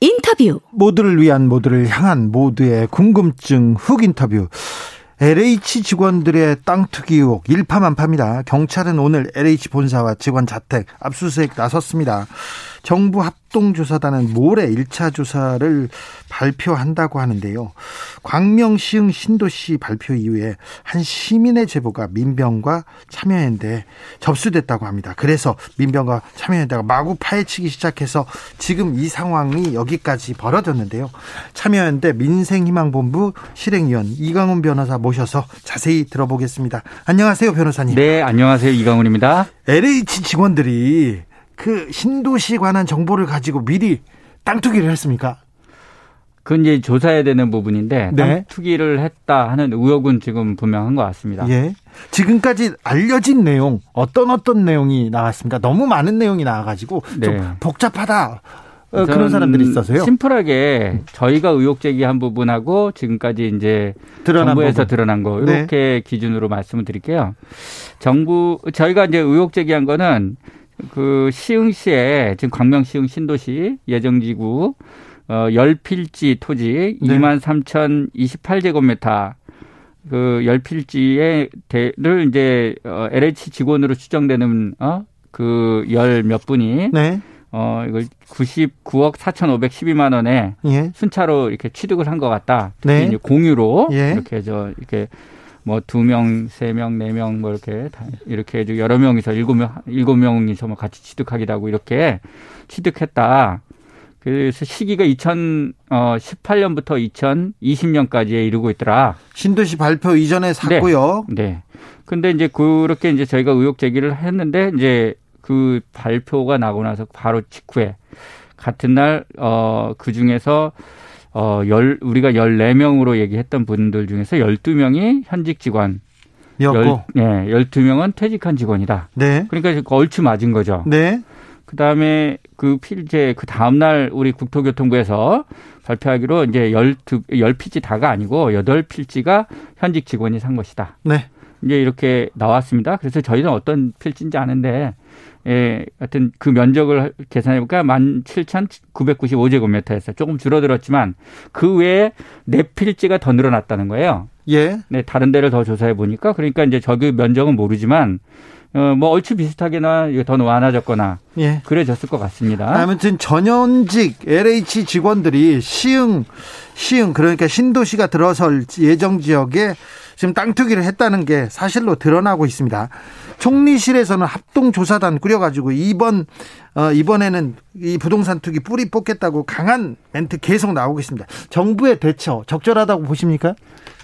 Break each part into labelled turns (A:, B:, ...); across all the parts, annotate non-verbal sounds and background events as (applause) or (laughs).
A: 인터뷰
B: 모두를 위한 모두를 향한 모두의 궁금증 훅 인터뷰 LH 직원들의 땅 투기 의혹 일파만파입니다. 경찰은 오늘 LH 본사와 직원 자택 압수수색 나섰습니다. 정부 합동조사단은 모레 1차 조사를 발표한다고 하는데요. 광명 시흥 신도시 발표 이후에 한 시민의 제보가 민병과 참여연대에 접수됐다고 합니다. 그래서 민병과 참여연대가 마구 파헤치기 시작해서 지금 이 상황이 여기까지 벌어졌는데요. 참여연대 민생희망본부 실행위원 이강훈 변호사 모셔서 자세히 들어보겠습니다. 안녕하세요, 변호사님.
C: 네, 안녕하세요. 이강훈입니다.
B: LH 직원들이 그 신도시 관한 정보를 가지고 미리 땅 투기를 했습니까?
C: 그건 이제 조사해야 되는 부분인데
B: 네.
C: 땅 투기를 했다 하는 의혹은 지금 분명한 것 같습니다.
B: 예. 지금까지 알려진 내용 어떤 어떤 내용이 나왔습니까? 너무 많은 내용이 나와가지고 좀
C: 네.
B: 복잡하다. 어, 그런 사람들이 있어서요.
C: 심플하게 저희가 의혹 제기한 부분하고 지금까지 이제
B: 드러난
C: 정부에서
B: 부분.
C: 드러난 거
B: 네.
C: 이렇게 기준으로 말씀을 드릴게요. 정부 저희가 이제 의혹 제기한 거는 그 시흥시에 지금 광명 시흥 신도시 예정지구 어 열필지 토지
B: 네.
C: 2만 3,028제곱미터 그 열필지에 대를 이제 어 LH 직원으로 추정되는 어그 열 몇 분이
B: 네.
C: 어 이걸 99억 4,512만 원에
B: 예.
C: 순차로 이렇게 취득을 한 것 같다.
B: 네.
C: 이제 공유로
B: 예.
C: 이렇게 저 이렇게 뭐 두 명, 세 명, 네 명 뭐 이렇게 다 이렇게 해서 여러 명이서 일곱 명 일곱 명이서 뭐 같이 취득하기도 하고 이렇게 취득했다. 그래서 시기가 2018년부터 2020년까지에 이르고 있더라.
B: 신도시 발표 이전에 샀고요.
C: 네. 근데 이제 그렇게 이제 저희가 의혹 제기를 했는데 이제 그 발표가 나고 나서 바로 직후에 같은 날 어 그 중에서 어 열 우리가 14명으로 얘기했던 분들 중에서 12명이 현직 직원,
B: 였고.
C: 예, 12명은 퇴직한 직원이다.
B: 네.
C: 그러니까 그 얼추 맞은 거죠.
B: 네.
C: 그다음에 그 필제 그 다음 날 우리 국토교통부에서 발표하기로 이제 12 10필지 다가 아니고 8필지가 현직 직원이 산 것이다.
B: 네.
C: 이제 이렇게 나왔습니다. 그래서 저희는 어떤 필지인지 아는데, 예, 하여튼 그 면적을 계산해보니까 17,995제곱미터였어요. 조금 줄어들었지만 그 외에 네 필지가 더 늘어났다는 거예요.
B: 예.
C: 네, 다른 데를 더 조사해 보니까 그러니까 이제 저기 면적은 모르지만 어, 뭐 얼추 비슷하게나 이게 더 많아졌거나
B: 예.
C: 그래졌을 것 같습니다.
B: 아무튼 전현직 LH 직원들이 시흥 시흥 그러니까 신도시가 들어설 예정 지역에 지금 땅 투기를 했다는 게 사실로 드러나고 있습니다. 총리실에서는 합동조사단 꾸려가지고 이번 어, 이번에는 이 부동산 투기 뿌리 뽑겠다고 강한 멘트 계속 나오고 있습니다. 정부의 대처 적절하다고 보십니까?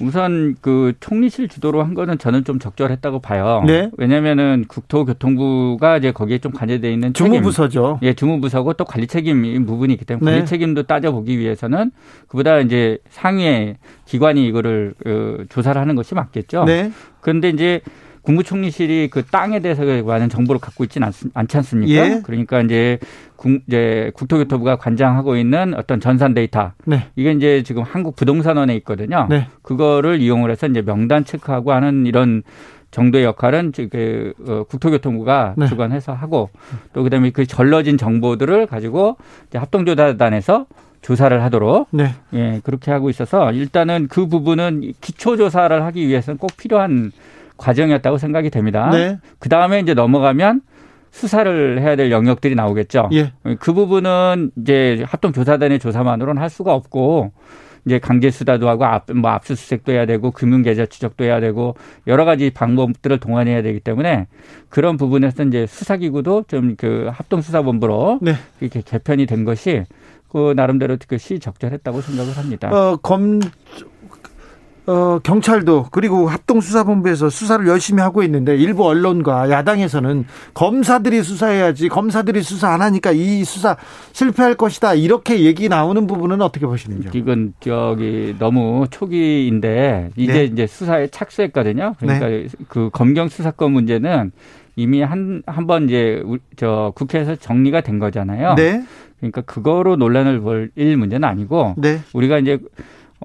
C: 우선 그 총리실 주도로 한 거는 저는 좀 적절했다고 봐요.
B: 네.
C: 왜냐면은 국토교통부가 이제 거기에 좀 관여돼 있는
B: 주무부서죠.
C: 예, 주무부서고 또 관리 책임 부분이 있기 때문에
B: 네.
C: 관리 책임도 따져보기 위해서는 그보다 이제 상위의 기관이 이거를 어, 조사를 하는 것이 맞겠죠.
B: 네.
C: 그런데 이제 국무총리실이 그 땅에 대해서 많은 정보를 갖고 있지는 않, 않지 않습니까?
B: 예.
C: 그러니까 이제 국, 이제 국토교통부가 관장하고 있는 어떤 전산 데이터
B: 네.
C: 이게 이제 지금 한국 부동산원에 있거든요.
B: 네.
C: 그거를 이용을 해서 이제 명단 체크하고 하는 이런 정도의 역할은 그 어, 국토교통부가
B: 네.
C: 주관해서 하고 또 그다음에 그 절러진 정보들을 가지고 합동조사단에서 조사를 하도록
B: 네.
C: 예 그렇게 하고 있어서 일단은 그 부분은 기초 조사를 하기 위해서는 꼭 필요한 과정이었다고 생각이 됩니다.
B: 네.
C: 그 다음에 이제 넘어가면 수사를 해야 될 영역들이 나오겠죠.
B: 예.
C: 그 부분은 이제 합동조사단의 조사만으로는 할 수가 없고 이제 강제 수사도 하고 압, 뭐 압수수색도 해야 되고 금융계좌 추적도 해야 되고 여러 가지 방법들을 동원해야 되기 때문에 그런 부분에서 이제 수사기구도 좀 그 합동수사본부로
B: 네.
C: 이렇게 개편이 된 것이 그 나름대로 그 시적절했다고 생각을 합니다.
B: 어, 검 어, 경찰도 그리고 합동수사본부에서 수사를 열심히 하고 있는데 일부 언론과 야당에서는 검사들이 수사해야지 검사들이 수사 안 하니까 이 수사 실패할 것이다 이렇게 얘기 나오는 부분은 어떻게 보시는지요?
C: 이건 저기 너무 초기인데 이제 네. 이제 수사에 착수했거든요. 그러니까 네. 그 검경 수사권 문제는 이미 한 한 번 이제 저 국회에서 정리가 된 거잖아요. 네. 그러니까 그거로 논란을 벌 일 문제는 아니고 네. 우리가 이제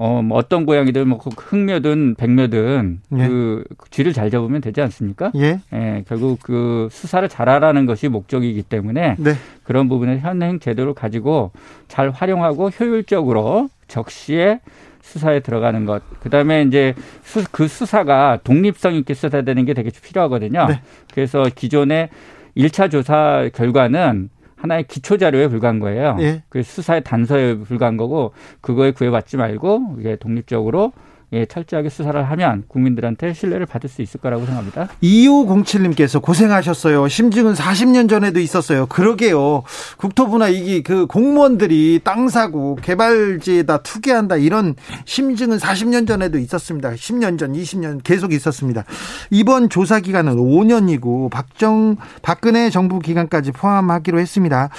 C: 어, 뭐 어떤 고양이든 뭐 흑묘든 백묘든 예. 그 쥐를 잘 잡으면 되지 않습니까? 예. 예. 결국 그 수사를 잘하라는 것이 목적이기 때문에 네. 그런 부분에 현행 제도를 가지고 잘 활용하고 효율적으로 적시에 수사에 들어가는 것. 그다음에 이제 수, 그 수사가 독립성 있게 수사되는 게 되게 필요하거든요. 네. 그래서 기존의 1차 조사 결과는 하나의 기초 자료에 불과한 거예요. 예. 그 수사의 단서에 불과한 거고 그거에 구애받지 말고 이게 독립적으로 예, 철저하게 수사를 하면 국민들한테 신뢰를 받을 수 있을 거라고 생각합니다.
B: 2507님께서 고생하셨어요. 심증은 40년 전에도 있었어요. 그러게요. 국토부나 이게 그 공무원들이 땅 사고 개발지에다 투기한다 이런 심증은 40년 전에도 있었습니다. 10년 전, 20년 계속 있었습니다. 이번 조사 기간은 5년이고 박정 박근혜 정부 기간까지 포함하기로 했습니다.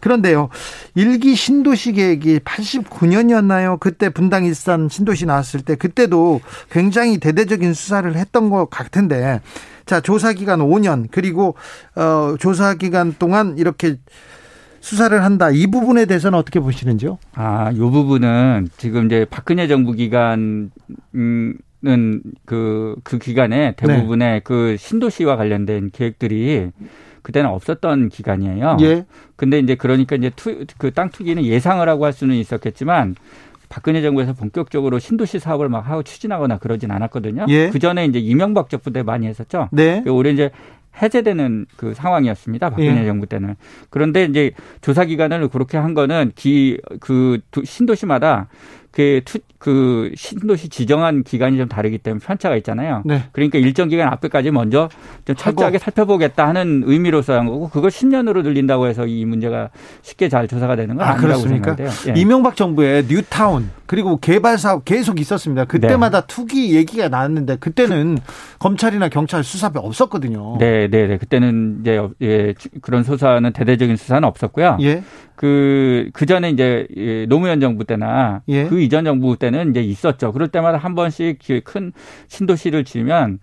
B: 그런데요. 일기 신도시 계획이 89년이었나요? 그때 분당 일산 신도시 나왔을 때 그때 그때도 굉장히 대대적인 수사를 했던 것 같은데 자 조사 기간 5년 그리고 어 조사 기간 동안 이렇게 수사를 한다. 이 부분에 대해서는 어떻게 보시는지요?
C: 아, 요 부분은 지금 이제 박근혜 정부 기간 은 그, 그 기간에 대부분의 네. 그 신도시와 관련된 계획들이 그때는 없었던 기간이에요. 예. 근데 이제 그러니까 이제 투, 그 땅 투기는 예상을 하고 할 수는 있었겠지만 박근혜 정부에서 본격적으로 신도시 사업을 막 하고 추진하거나 그러진 않았거든요. 예. 그 전에 이제 이명박 정부 때 많이 했었죠. 네. 올해 이제 해제되는 그 상황이었습니다. 박근혜 예. 정부 때는. 그런데 이제 조사 기간을 그렇게 한 거는 기 그 신도시마다 그, 투, 그 신도시 지정한 기간이 좀 다르기 때문에 편차가 있잖아요. 네. 그러니까 일정 기간 앞에까지 먼저 좀 철저하게 살펴보겠다 하는 의미로서 한 거고 그걸 10년으로 늘린다고 해서 이 문제가 쉽게 잘 조사가 되는 건 아, 아니라고 생각해요.
B: 예. 이명박 정부의 뉴타운 그리고 개발 사업 계속 있었습니다. 그때마다 네. 투기 얘기가 나왔는데 그때는 검찰이나 경찰 수사가 없었거든요.
C: 네, 네, 네. 그때는 이제 예, 그런 수사는 대대적인 수사는 없었고요. 예. 그, 그 전에 이제 노무현 정부 때나 예. 그 이전 정부 때는 이제 있었죠. 그럴 때마다 한 번씩 큰 신도시를 지면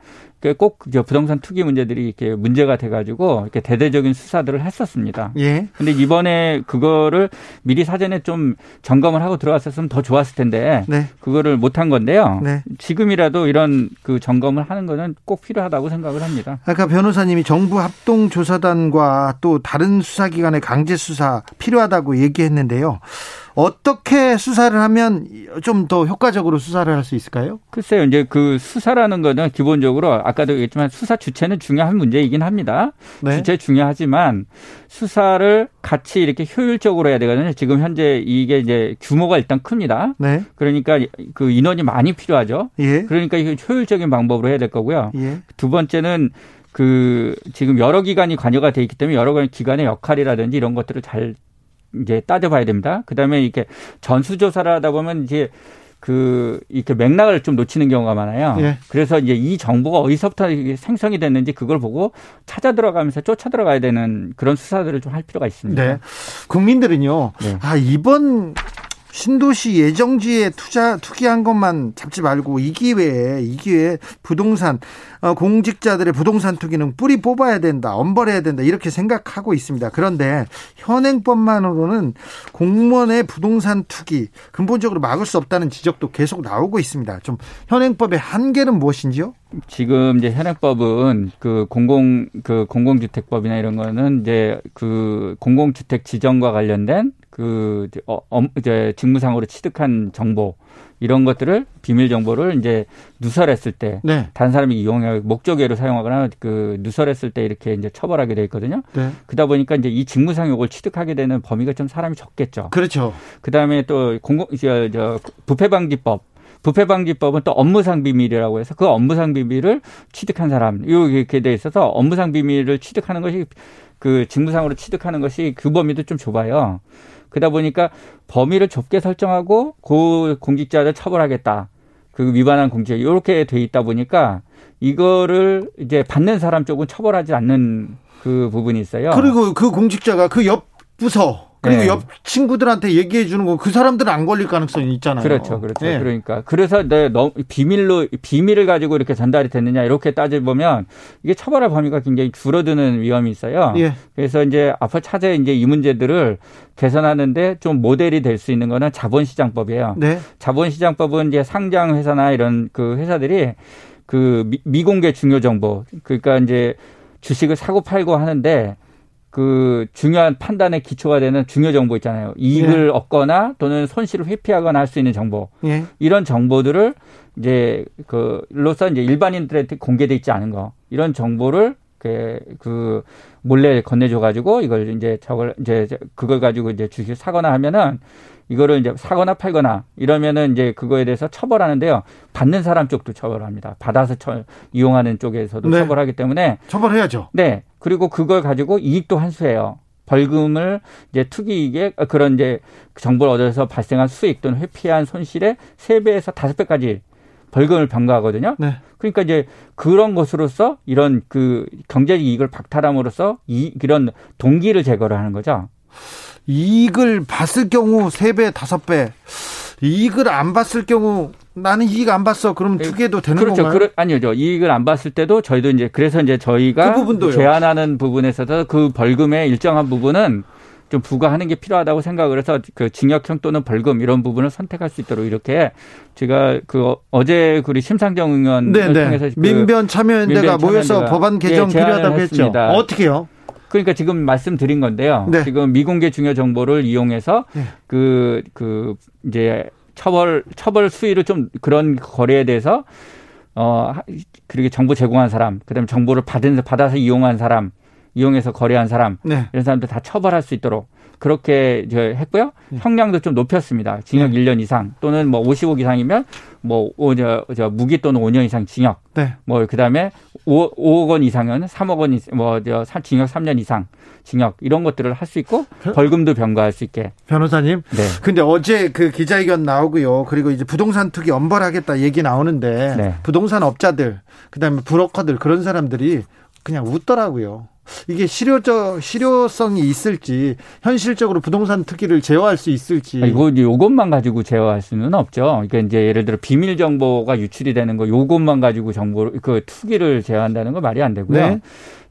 C: 꼭 부동산 투기 문제들이 이렇게 문제가 돼가지고 이렇게 대대적인 수사들을 했었습니다. 예. 근데 이번에 그거를 미리 사전에 좀 점검을 하고 들어갔었으면 더 좋았을 텐데 네. 그거를 못한 건데요. 네. 지금이라도 이런 그 점검을 하는 거는 꼭 필요하다고 생각을 합니다.
B: 아까 변호사님이 정부 합동 조사단과 또 다른 수사기관의 강제 수사 필요하다고 얘기했는데요. 어떻게 수사를 하면 좀 더 효과적으로 수사를 할 수 있을까요?
C: 글쎄요, 이제 그 수사라는 거는 기본적으로 아까도 얘기했지만 수사 주체는 중요한 문제이긴 합니다. 네. 주체 중요하지만 수사를 같이 이렇게 효율적으로 해야 되거든요. 지금 현재 이게 이제 규모가 일단 큽니다. 네. 그러니까 그 인원이 많이 필요하죠. 예. 그러니까 이거 효율적인 방법으로 해야 될 거고요. 예. 두 번째는 그 지금 여러 기관이 관여가 돼 있기 때문에 여러 기관의 역할이라든지 이런 것들을 잘 이제 따져봐야 됩니다. 그 다음에 이렇게 전수조사를 하다 보면 이제 그 이렇게 맥락을 좀 놓치는 경우가 많아요. 예. 그래서 이제 이 정보가 어디서부터 생성이 됐는지 그걸 보고 찾아 들어가면서 쫓아 들어가야 되는 그런 수사들을 좀 할 필요가 있습니다. 네.
B: 국민들은요. 네. 아 이번 신도시 예정지에 투자 투기한 것만 잡지 말고 이 기회에 이 기회에 부동산 어, 공직자들의 부동산 투기는 뿌리 뽑아야 된다, 엄벌해야 된다 이렇게 생각하고 있습니다. 그런데 현행법만으로는 공무원의 부동산 투기 근본적으로 막을 수 없다는 지적도 계속 나오고 있습니다. 좀 현행법의 한계는 무엇인지요?
C: 지금 이제 현행법은 그 공공 그 공공주택법이나 이런 거는 이제 그 공공주택 지정과 관련된 그 어, 이제 직무상으로 취득한 정보 이런 것들을 비밀 정보를 이제 누설했을 때 네. 다른 사람이 이용해 목적외로 사용하거나 그 누설했을 때 이렇게 이제 처벌하게 돼 있거든요. 네. 그러다 보니까 이제 이 직무상욕을 취득하게 되는 범위가 좀 사람이 적겠죠.
B: 그렇죠.
C: 그다음에 또 공공 저, 저 부패 방지법 부패방지법은 또 업무상 비밀이라고 해서 그 업무상 비밀을 취득한 사람 이렇게 돼 있어서 업무상 비밀을 취득하는 것이 그 직무상으로 취득하는 것이 그 범위도 좀 좁아요. 그러다 보니까 범위를 좁게 설정하고 고 공직자를 처벌하겠다. 그 위반한 공직 이렇게 돼 있다 보니까 이거를 이제 받는 사람 쪽은 처벌하지 않는 그 부분이 있어요.
B: 그리고 그 공직자가 그 옆 부서 그리고
C: 네.
B: 옆 친구들한테 얘기해 주는 거 그 사람들은 안 걸릴 가능성이 있잖아요.
C: 그렇죠, 그렇죠.
B: 네.
C: 그러니까 그래서 내 너무 비밀로 비밀을 가지고 이렇게 전달이 됐느냐 이렇게 따져 보면 이게 처벌할 범위가 굉장히 줄어드는 위험이 있어요.
B: 예.
C: 그래서 이제 앞으로 차제 이제 이 문제들을 개선하는데 좀 모델이 될 수 있는 거는 자본시장법이에요.
B: 네.
C: 자본시장법은 이제 상장 회사나 이런 그 회사들이 그 미- 미공개 중요 정보 그러니까 이제 주식을 사고 팔고 하는데 그 중요한 판단의 기초가 되는 중요 정보 있잖아요. 이익을 얻거나 또는 손실을 회피하거나 할 수 있는 정보.
B: 예.
C: 이런 정보들을 이제 그로서 이제 일반인들한테 공개돼 있지 않은 거 이런 정보를 그, 그 몰래 건네줘 가지고 이걸 이제 저걸 이제 그걸 가지고 이제 주식 사거나 하면은 이거를 이제 사거나 팔거나 이러면은 이제 그거에 대해서 처벌하는데요. 받는 사람 쪽도 처벌합니다. 받아서 처, 이용하는 쪽에서도
B: 네.
C: 처벌하기 때문에
B: 처벌해야죠.
C: 네. 그리고 그걸 가지고 이익도 환수해요. 벌금을 이제 투기이익에 그런 이제 정보를 얻어서 발생한 수익 또는 회피한 손실의 세배에서 다섯 배까지 벌금을 병가하거든요.
B: 네.
C: 그러니까 이제 그런 것으로서 이런 그 경제 이익을 박탈함으로써 이 이런 동기를 제거를 하는 거죠.
B: 이익을 봤을 경우 세배 다섯 배 이익을 안 봤을 경우 나는 이익 안 봤어.
C: 네.
B: 투기해도 되는
C: 그렇죠.
B: 건가요?
C: 그러, 아니죠. 이익을 안 봤을 때도 저희도 이제 그래서 이제 저희가
B: 그 부분도요.
C: 제한하는 부분에서도 그 벌금의 일정한 부분은 좀 부과하는 게 필요하다고 생각을 해서 그 징역형 또는 벌금 이런 부분을 선택할 수 있도록 이렇게 제가 그 어- 어제 우리 심상정 의원을
B: 네, 네.
C: 통해서 그
B: 민변 참여연대가
C: 민변
B: 모여서 법안 개정
C: 예,
B: 필요하다고 했죠.
C: 했습니다.
B: 어떻게요?
C: 그러니까 지금 말씀드린 건데요.
B: 네.
C: 지금 미공개 중요 정보를 이용해서
B: 네.
C: 그, 그, 이제 처벌, 처벌 수위를 좀 그런 거래에 대해서 어, 하- 그리고 정보 제공한 사람, 그 다음에 정보를 받은, 받아서 이용한 사람, 이용해서 거래한 사람,
B: 네.
C: 이런 사람들 다 처벌할 수 있도록 그렇게 이제 했고요.
B: 네.
C: 형량도 좀 높였습니다. 징역 1년 이상 또는 뭐 50억 이상이면 뭐, 오, 저, 저, 무기 또는 5년 이상 징역.
B: 네.
C: 뭐 그다음에 5, 5억 원 이상은 3억 원 뭐저 징역 3년 이상 징역 이런 것들을 할 수 있고 벌금도 병과할 수 있게.
B: 변호사님.
C: 네.
B: 근데 어제 그 기자회견 나오고요. 그리고 이제 부동산 투기 엄벌하겠다 얘기 나오는데
C: 네.
B: 부동산 업자들, 그다음에 브로커들 그런 사람들이 그냥 웃더라고요. 이게 실효적 실효성이 있을지 현실적으로 부동산 투기를 제어할 수 있을지.
C: 아, 이거 요것만 가지고 제어할 수는 없죠. 그러니까 이제 예를 들어 비밀 정보가 유출이 되는 거 요것만 가지고 정보를 그 투기를 제어한다는 거 말이 안 되고요.
B: 네.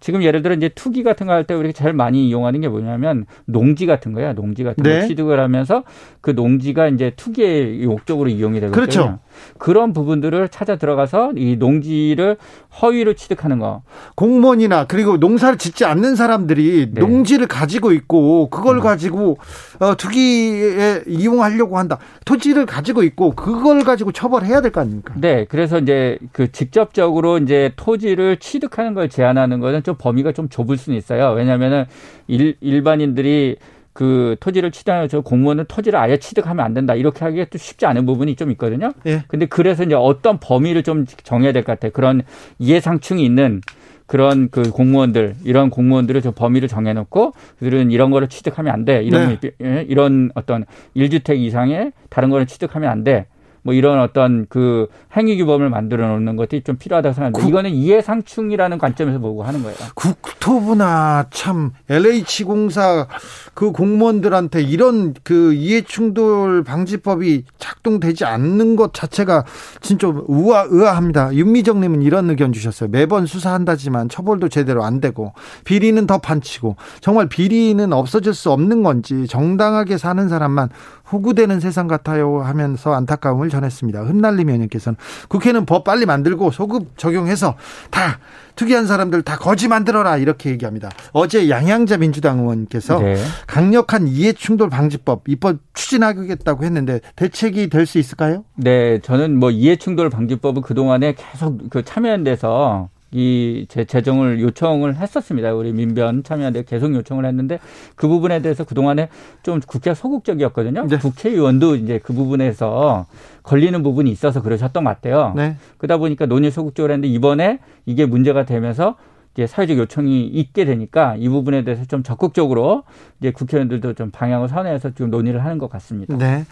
C: 지금 예를 들어 이제 투기 같은 거 할 때 우리가 제일 많이 이용하는 게 뭐냐면 농지 같은 거야. 농지 같은
B: 네.
C: 거 취득을 하면서 그 농지가 이제 투기의 목적으로 이용이 되거든요.
B: 그렇죠.
C: 그런 부분들을 찾아 들어가서 이 농지를 허위로 취득하는 거.
B: 공무원이나 그리고 농사를 짓지 않는 사람들이
C: 네.
B: 농지를 가지고 있고 그걸 가지고 어, 투기에 이용하려고 한다. 토지를 가지고 있고 그걸 가지고 처벌해야 될 거 아닙니까?
C: 네, 그래서 이제 그 직접적으로 이제 토지를 취득하는 걸 제한하는 거는 좀 범위가 좀 좁을 수는 있어요. 왜냐하면은 일, 일반인들이 그 토지를 취득하는 저 공무원은 토지를 아예 취득하면 안 된다 이렇게 하기가 또 쉽지 않은 부분이 좀 있거든요.
B: 예.
C: 근데 그래서 이제 어떤 범위를 좀 정해야 될 것 같아요. 그런 이해상충이 있는 그런 그 공무원들 이런 공무원들을 좀 범위를 정해놓고 그들은 이런 거를 취득하면 안 돼. 이런 예, 이런 어떤 1주택 이상의 다른 거를 취득하면 안 돼. 뭐 이런 어떤 그 행위 규범을 만들어 놓는 것이 좀 필요하다고 생각합니다.
B: 구-
C: 이거는 이해상충이라는 관점에서 보고 하는 거예요.
B: 국토부나 참 LH공사 그 공무원들한테 이런 그 이해충돌 방지법이 작동되지 않는 것 자체가 진짜 우아, 의아합니다. 윤미정님은 이런 의견 주셨어요. 매번 수사한다지만 처벌도 제대로 안 되고 비리는 더 판치고 정말 비리는 없어질 수 없는 건지 정당하게 사는 사람만 호구되는 세상 같아요 하면서 안타까움을 전했습니다. 흩날림 의원님께서는 국회는 법 빨리 만들고 소급 적용해서 다 특이한 사람들 다 거지 만들어라 이렇게 얘기합니다. 어제 양양자 민주당 의원께서
C: 네.
B: 강력한 이해충돌 방지법 입법 추진하겠다고 했는데 대책이 될 수 있을까요?
C: 네, 저는 뭐 이해충돌 방지법은 그 동안에 계속 그 참여연대에서 이 제, 제정을 요청을 했었습니다. 우리 민변 참여연대 계속 요청을 했는데 그 부분에 대해서 그 동안에 좀 국회 소극적이었거든요.
B: 네.
C: 국회의원도 이제 그 부분에서 걸리는 부분이 있어서 그러셨던 것 같아요.
B: 네.
C: 그러다 보니까 논의 소극적으로 했는데 이번에 이게 문제가 되면서 이제 사회적 요청이 있게 되니까 이 부분에 대해서 좀 적극적으로 이제 국회의원들도 좀 방향을 선회해서 지금 논의를 하는 것 같습니다.
B: 네.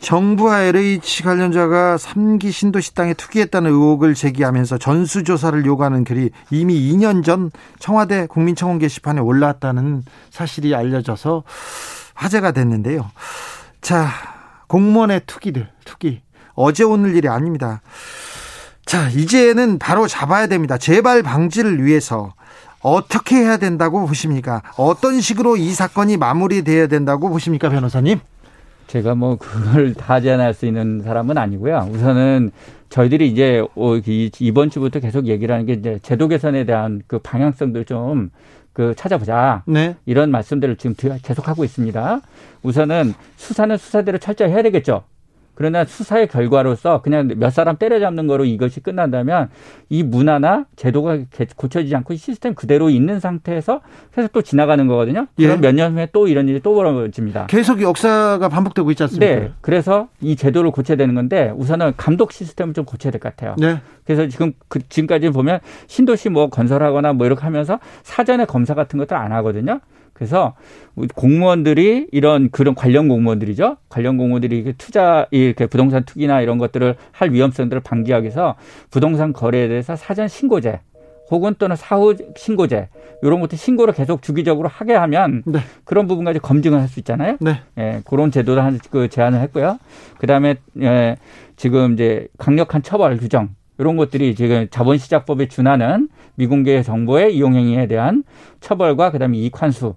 B: 정부와 LH 관련자가 3기 신도시 땅에 투기했다는 의혹을 제기하면서 전수조사를 요구하는 글이 이미 2년 전 청와대 국민청원 게시판에 올라왔다는 사실이 알려져서 화제가 됐는데요. 자, 공무원의 투기들, 투기. 어제 오늘 일이 아닙니다. 자, 이제는 바로 잡아야 됩니다. 재발 방지를 위해서 어떻게 해야 된다고 보십니까? 어떤 식으로 이 사건이 마무리돼야 된다고 보십니까, 변호사님?
C: 제가 뭐 그걸 다 제안할 수 있는 사람은 아니고요. 우선은 저희들이 이제 어, 이번 주부터 계속 얘기를 하는 게 이제 제도 개선에 대한 그 방향성들 좀 그 찾아보자. 네. 이런 말씀들을 지금 계속 하고 있습니다. 우선은 수사는 수사대로 철저히 해야 되겠죠. 그러나 수사의 결과로서 그냥 몇 사람 때려잡는 거로 이것이 끝난다면 이 문화나 제도가 고쳐지지 않고 시스템 그대로 있는 상태에서 계속 또 지나가는 거거든요. 그럼 예. 몇년 후에 또 이런 일이 또 벌어집니다.
B: 계속 역사가 반복되고 있지 않습니까?
C: 네. 그래서 이 제도를 고쳐야 되는 건데 우선은 감독 시스템을 좀 고쳐야 될 것 같아요. 네. 그래서 지금 그 지금까지 보면 신도시 뭐 건설하거나 뭐 이렇게 하면서 사전에 검사 같은 것들 안 하거든요. 그래서 공무원들이 이런 그런 관련 공무원들이죠. 관련 공무원들이 투자 이렇게 부동산 투기나 이런 것들을 할 위험성들을 방지하기 위해서 부동산 거래에 대해서 사전 신고제 혹은 또는 사후 신고제 이런 것들 신고를 계속 주기적으로 하게 하면 네. 그런 부분까지 검증을 할 수 있잖아요. 네. 예, 그런 제도를 한그 제안을 했고요. 그다음에 예, 지금 이제 강력한 처벌 규정 이런 것들이 지금 자본시작법에 준하는 미공개 정보의 이용 행위에 대한 처벌과 그다음에 이익 환수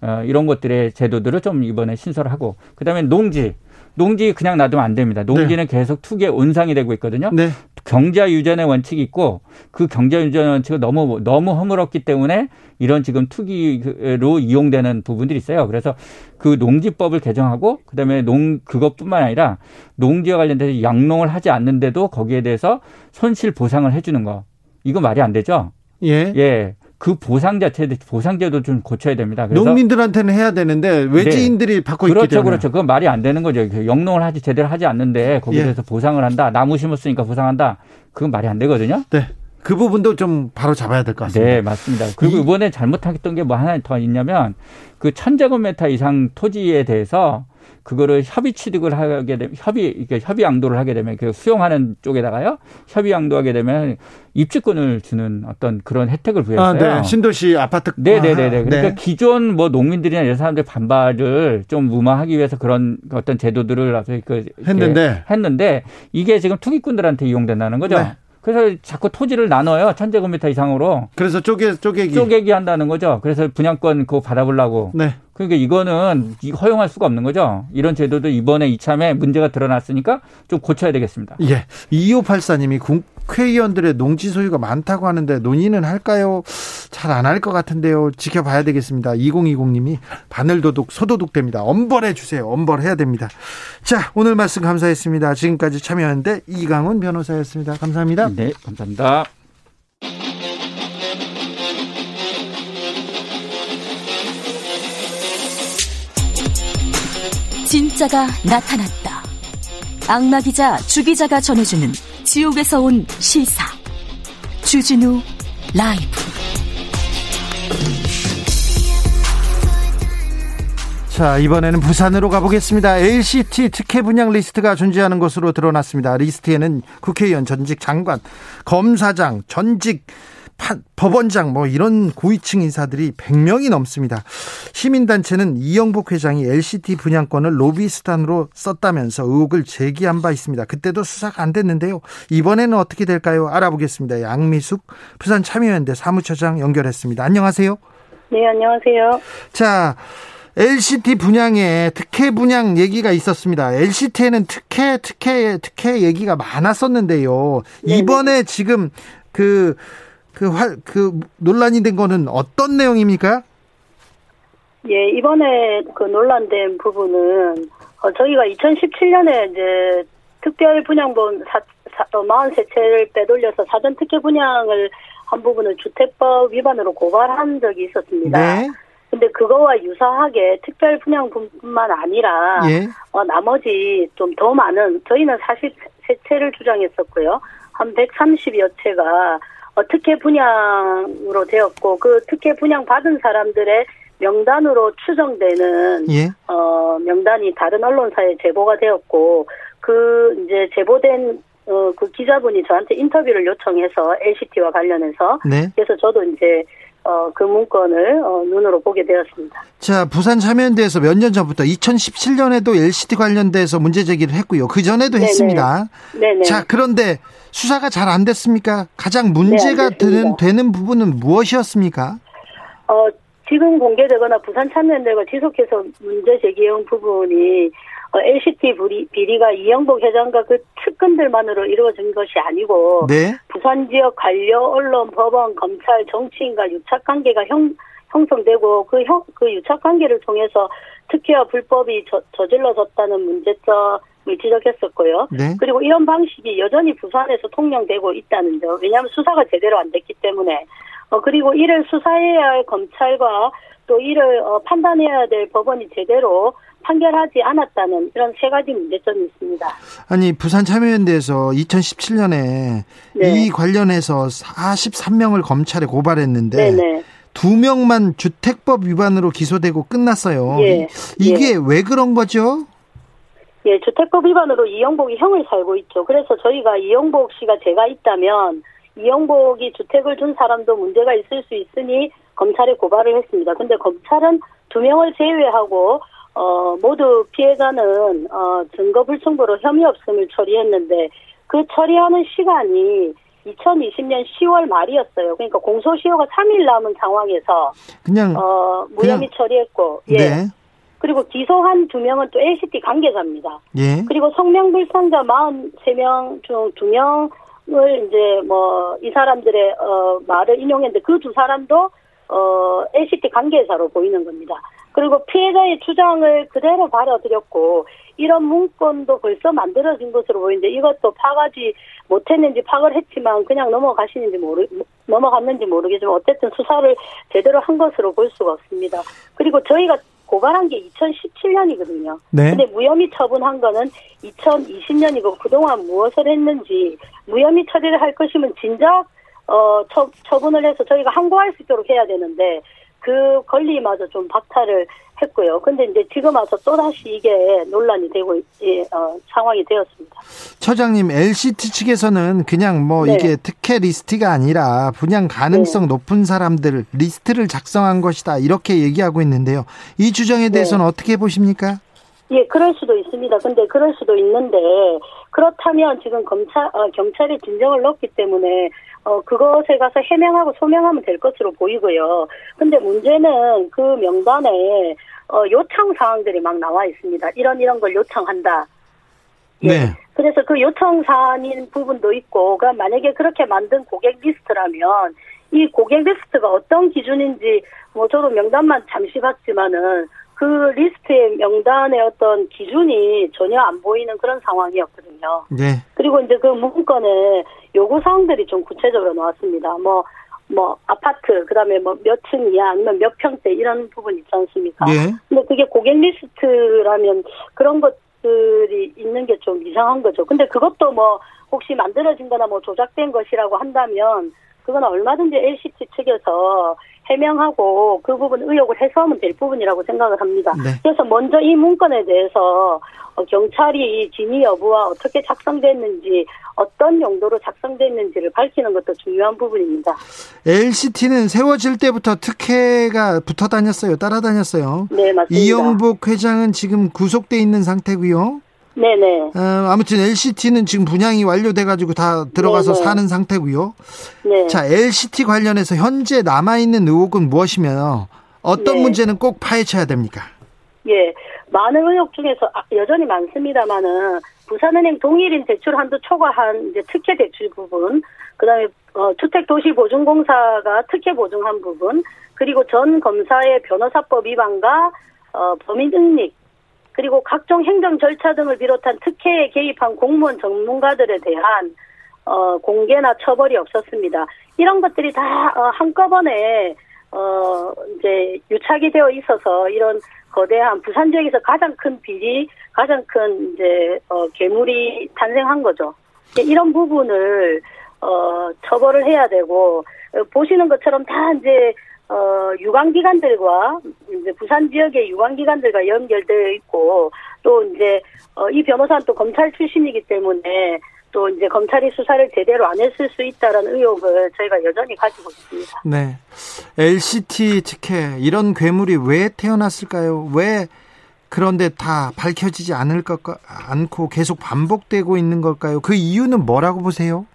C: 어, 이런 것들의 제도들을 좀 이번에 신설하고 그다음에 농지 농지 그냥 놔두면 안 됩니다. 농지는 네. 계속 투기의 온상이 되고 있거든요. 네. 경자 유전의 원칙이 있고 그 경자 유전 원칙을 너무 너무 허물었기 때문에 이런 지금 투기로 이용되는 부분들이 있어요. 그래서 그 농지법을 개정하고 그다음에 농 그것뿐만 아니라 농지와 관련돼서 양농을 하지 않는데도 거기에 대해서 손실 보상을 해주는 거 이거 말이 안 되죠. 예. 예. 그 보상 자체 보상제도 좀 고쳐야 됩니다.
B: 그래서 농민들한테는 해야 되는데 외지인들이 네. 받고
C: 그렇죠,
B: 있기 때문에
C: 그렇죠. 그건 말이 안 되는 거죠. 그 영농을 하지 제대로 하지 않는데 거기에 예. 대해서 보상을 한다. 나무 심었으니까 보상한다. 그건 말이 안 되거든요.
B: 네. 그 부분도 좀 바로 잡아야 될 것 같습니다.
C: 네, 맞습니다. 그리고 이번에 잘못했던 게 뭐 하나 더 있냐면 그 천제곱미터 이상 토지에 대해서 그거를 협의 취득을 하게 되면 협의 이렇게 협의 양도를 하게 되면 그 수용하는 쪽에다가요 협의 양도하게 되면 입주권을 주는 어떤 그런 혜택을 부여했어요.
B: 아, 네. 신도시 아파트.
C: 네네네. 그러니까 네. 기존 뭐 농민들이나 이런 사람들 반발을 좀 무마하기 위해서 그런 어떤 제도들을 그
B: 했는데
C: 했는데 이게 지금 투기꾼들한테 이용된다는 거죠. 네. 그래서 자꾸 토지를 나눠요. 천제곱미터 이상으로.
B: 그래서 쪼개 쪼개기
C: 쪼개기 한다는 거죠. 그래서 분양권 그거 받아보려고. 네. 그러니까 이거는 허용할 수가 없는 거죠. 이런 제도도 이번에 이참에 문제가 드러났으니까 좀 고쳐야 되겠습니다.
B: 예. 2584님이 국회의원들의 농지 소유가 많다고 하는데 논의는 할까요? 잘 안 할 것 같은데요. 지켜봐야 되겠습니다. 2020님이 바늘도둑, 소도둑됩니다. 엄벌해 주세요. 엄벌해야 됩니다. 자, 오늘 말씀 감사했습니다. 지금까지 참여하는데 이강훈 변호사였습니다. 감사합니다.
C: 네, 감사합니다.
A: 진짜가 나타났다. 악마 기자 주 기자가 전해주는 지옥에서 온 실사. 주진우 라이브.
B: 자, 이번에는 부산으로 가보겠습니다. LCT 특혜 분양 리스트가 존재하는 것으로 드러났습니다. 리스트에는 국회의원, 전직 장관, 검사장, 전직 법원장 뭐 이런 고위층 인사들이 100명이 넘습니다. 시민단체는 이영복 회장이 LCT 분양권을 로비 수단으로 썼다면서 의혹을 제기한 바 있습니다. 그때도 수사가 안 됐는데요. 이번에는 어떻게 될까요? 알아보겠습니다. 양미숙 부산 참여연대 사무처장 연결했습니다. 안녕하세요.
D: 네, 안녕하세요.
B: 자, LCT 분양에 특혜 분양 얘기가 있었습니다. LCT에는 특혜, 특혜, 특혜 얘기가 많았었는데요. 네네. 이번에 지금 그 그, 화, 그 논란이 된 거는 어떤 내용입니까?
D: 예, 이번에 그 논란된 부분은 어, 저희가 2017년에 이제 특별 분양본 사, 사, 43채를 어, 빼돌려서 사전 특혜 분양을 한 부분을 주택법 위반으로 고발한 적이 있었습니다. 네. 근데 그거와 유사하게 특별 분양뿐만 아니라 예. 어, 나머지 좀 더 많은 저희는 사실 세 채를 주장했었고요. 한 130여 채가 어, 특혜 분양으로 되었고 그 특혜 분양 받은 사람들의 명단으로 추정되는
B: 예.
D: 어, 명단이 다른 언론사에 제보가 되었고 그 이제 제보된 어, 그 기자분이 저한테 인터뷰를 요청해서 LCT와 관련해서
B: 네.
D: 그래서 저도 이제 어, 그 문건을 어, 눈으로 보게 되었습니다.
B: 자, 부산 참여연대에서 몇 년 전부터 2017년에도 LCT 관련돼서 문제 제기를 했고요. 그 전에도
D: 네네.
B: 했습니다.
D: 네네.
B: 자, 그런데 수사가 잘 안 됐습니까? 가장 문제가
D: 네.
B: 되는, 되는 부분은 무엇이었습니까?
D: 어, 지금 공개되거나 부산 참여연대가 지속해서 문제 제기해온 부분이 어, LCT 비리, 비리가 이영복 회장과 그 측근들만으로 이루어진 것이 아니고
B: 네.
D: 부산 지역 관료 언론, 법원, 검찰, 정치인과 유착 관계가 형, 형성되고 그, 형, 그 유착 관계를 통해서 특혜와 불법이 저, 저질러졌다는 문제점을 지적했었고요.
B: 네.
D: 그리고 이런 방식이 여전히 부산에서 통용되고 있다는 점. 왜냐하면 수사가 제대로 안 됐기 때문에. 어, 그리고 이를 수사해야 할 검찰과 또 이를 어, 판단해야 될 법원이 제대로 판결하지 않았다는 이런 세 가지 문제점이 있습니다.
B: 아니, 부산 참여연대에서 2017년에
D: 네.
B: 이 관련해서 43명을 검찰에 고발했는데
D: 네네.
B: 두 명만 주택법 위반으로 기소되고 끝났어요.
D: 예.
B: 이게 왜 그런 거죠?
D: 예, 주택법 위반으로 이영복이 형을 살고 있죠. 그래서 저희가 이영복 씨가 죄가 있다면 이영복이 주택을 준 사람도 문제가 있을 수 있으니 검찰에 고발을 했습니다. 근데 검찰은 두 명을 제외하고 어, 모두 피해자는 어, 증거 불충분으로 혐의 없음을 처리했는데 그 처리하는 시간이 2020년 10월 말이었어요. 그러니까 공소시효가 3일 남은 상황에서
B: 그냥
D: 어, 무혐의
B: 그냥-
D: 처리했고 예.
B: 네.
D: 그리고 기소한 두 명은 또 LCT 관계자입니다.
B: 예.
D: 그리고 성명불상자 43명 중 2명을 이제 뭐 이 사람들의 어 말을 인용했는데 그 두 사람도 어 LCT 관계자로 보이는 겁니다. 그리고 피해자의 주장을 그대로 받아들였고 이런 문건도 벌써 만들어진 것으로 보이는데 이것도 파가지 못했는지 파악을 했지만 그냥 넘어가시는지 모르 넘어갔는지 모르겠지만 어쨌든 수사를 제대로 한 것으로 볼 수가 없습니다. 그리고 저희가 고발한 게 2017년이거든요.
B: 네.
D: 근데 무혐의 처분한 거는 2020년이고 그동안 무엇을 했는지 무혐의 처리를 할 것이면 진작 어 처, 처분을 해서 저희가 항고할 수 있도록 해야 되는데 그 권리마저 좀 박탈을 했고요. 근데 이제 지금 와서 또다시 이게 논란이 되고 예, 어, 상황이 되었습니다.
B: 처장님, LCT 측에서는 그냥 뭐
D: 네.
B: 이게 특혜 리스트가 아니라 분양 가능성 높은 사람들 리스트를 작성한 것이다. 이렇게 얘기하고 있는데요. 이 주장에 대해서는 어떻게 보십니까?
D: 예, 그럴 수도 있습니다. 근데 그럴 수도 있는데 그렇다면 지금 검찰 어, 경찰에 진정을 넣기 때문에 어 그것에 가서 해명하고 소명하면 될 것으로 보이고요. 근데 문제는 그 명단에 어 요청 사항들이 막 나와 있습니다. 이런 이런 걸 요청한다. 예.
B: 네.
D: 그래서 그 요청 사안인 부분도 있고, 그럼 만약에 그렇게 만든 고객 리스트라면 이 고객 리스트가 어떤 기준인지 뭐 저도 명단만 잠시 봤지만은 그 리스트의 명단의 어떤 기준이 전혀 안 보이는 그런 상황이었거든요.
B: 네.
D: 그리고 이제 그 문건에 요구 사항들이 좀 구체적으로 나왔습니다. 뭐, 뭐, 아파트, 그 다음에 뭐 몇 층 이하 아니면 몇 평대 이런 부분 있지 않습니까?
B: 네.
D: 근데 그게 고객 리스트라면 그런 것들이 있는 게 좀 이상한 거죠. 근데 그것도 뭐 혹시 만들어진 거나 뭐 조작된 것이라고 한다면 그건 얼마든지 LCT 측에서 해명하고 그 부분 의혹을 해소하면 될 부분이라고 생각을 합니다.
B: 네.
D: 그래서 먼저 이 문건에 대해서 어, 경찰이 진위 여부와 어떻게 작성됐는지 어떤 용도로 작성됐는지를 밝히는 것도 중요한 부분입니다.
B: LCT는 세워질 때부터 특혜가 붙어 다녔어요. 따라다녔어요.
D: 네, 맞습니다.
B: 이영복 회장은 지금 구속돼 있는 상태고요.
D: 네네.
B: 어, 아무튼 LCT는 지금 분양이 완료돼가지고 다 들어가서
D: 네네.
B: 사는 상태고요.
D: 네.
B: 자, LCT 관련해서 현재 남아 있는 의혹은 무엇이며 어떤
D: 네.
B: 문제는 꼭 파헤쳐야 됩니까?
D: 예, 많은 의혹 중에서 아, 여전히 많습니다만은 부산은행 동일인 대출 한도 초과한 이제 특혜 대출 부분, 그다음에 어, 주택도시보증공사가 특혜 보증한 부분, 그리고 전 검사의 변호사법 위반과 어, 범인 응립, 그리고 각종 행정 절차 등을 비롯한 특혜에 개입한 공무원 전문가들에 대한 어, 공개나 처벌이 없었습니다. 이런 것들이 다 어, 한꺼번에 어, 이제 유착이 되어 있어서 이런 거대한 부산 지역에서 가장 큰 비리, 가장 큰 이제 어, 괴물이 탄생한 거죠. 이런 부분을 어, 처벌을 해야 되고, 어, 보시는 것처럼 다 이제, 어, 유관기관들과, 이제 부산 지역의 유관기관들과 연결되어 있고, 또 이제, 어, 이 변호사는 또 검찰 출신이기 때문에, 또 이제 검찰이 수사를 제대로 안 했을 수 있다라는 의혹을 저희가 여전히 가지고 있습니다.
B: 네. LCT 특혜, 이런 괴물이 왜 태어났을까요? 왜 그런데 다 밝혀지지 않을 것 않고 계속 반복되고 있는 걸까요? 그 이유는 뭐라고 보세요?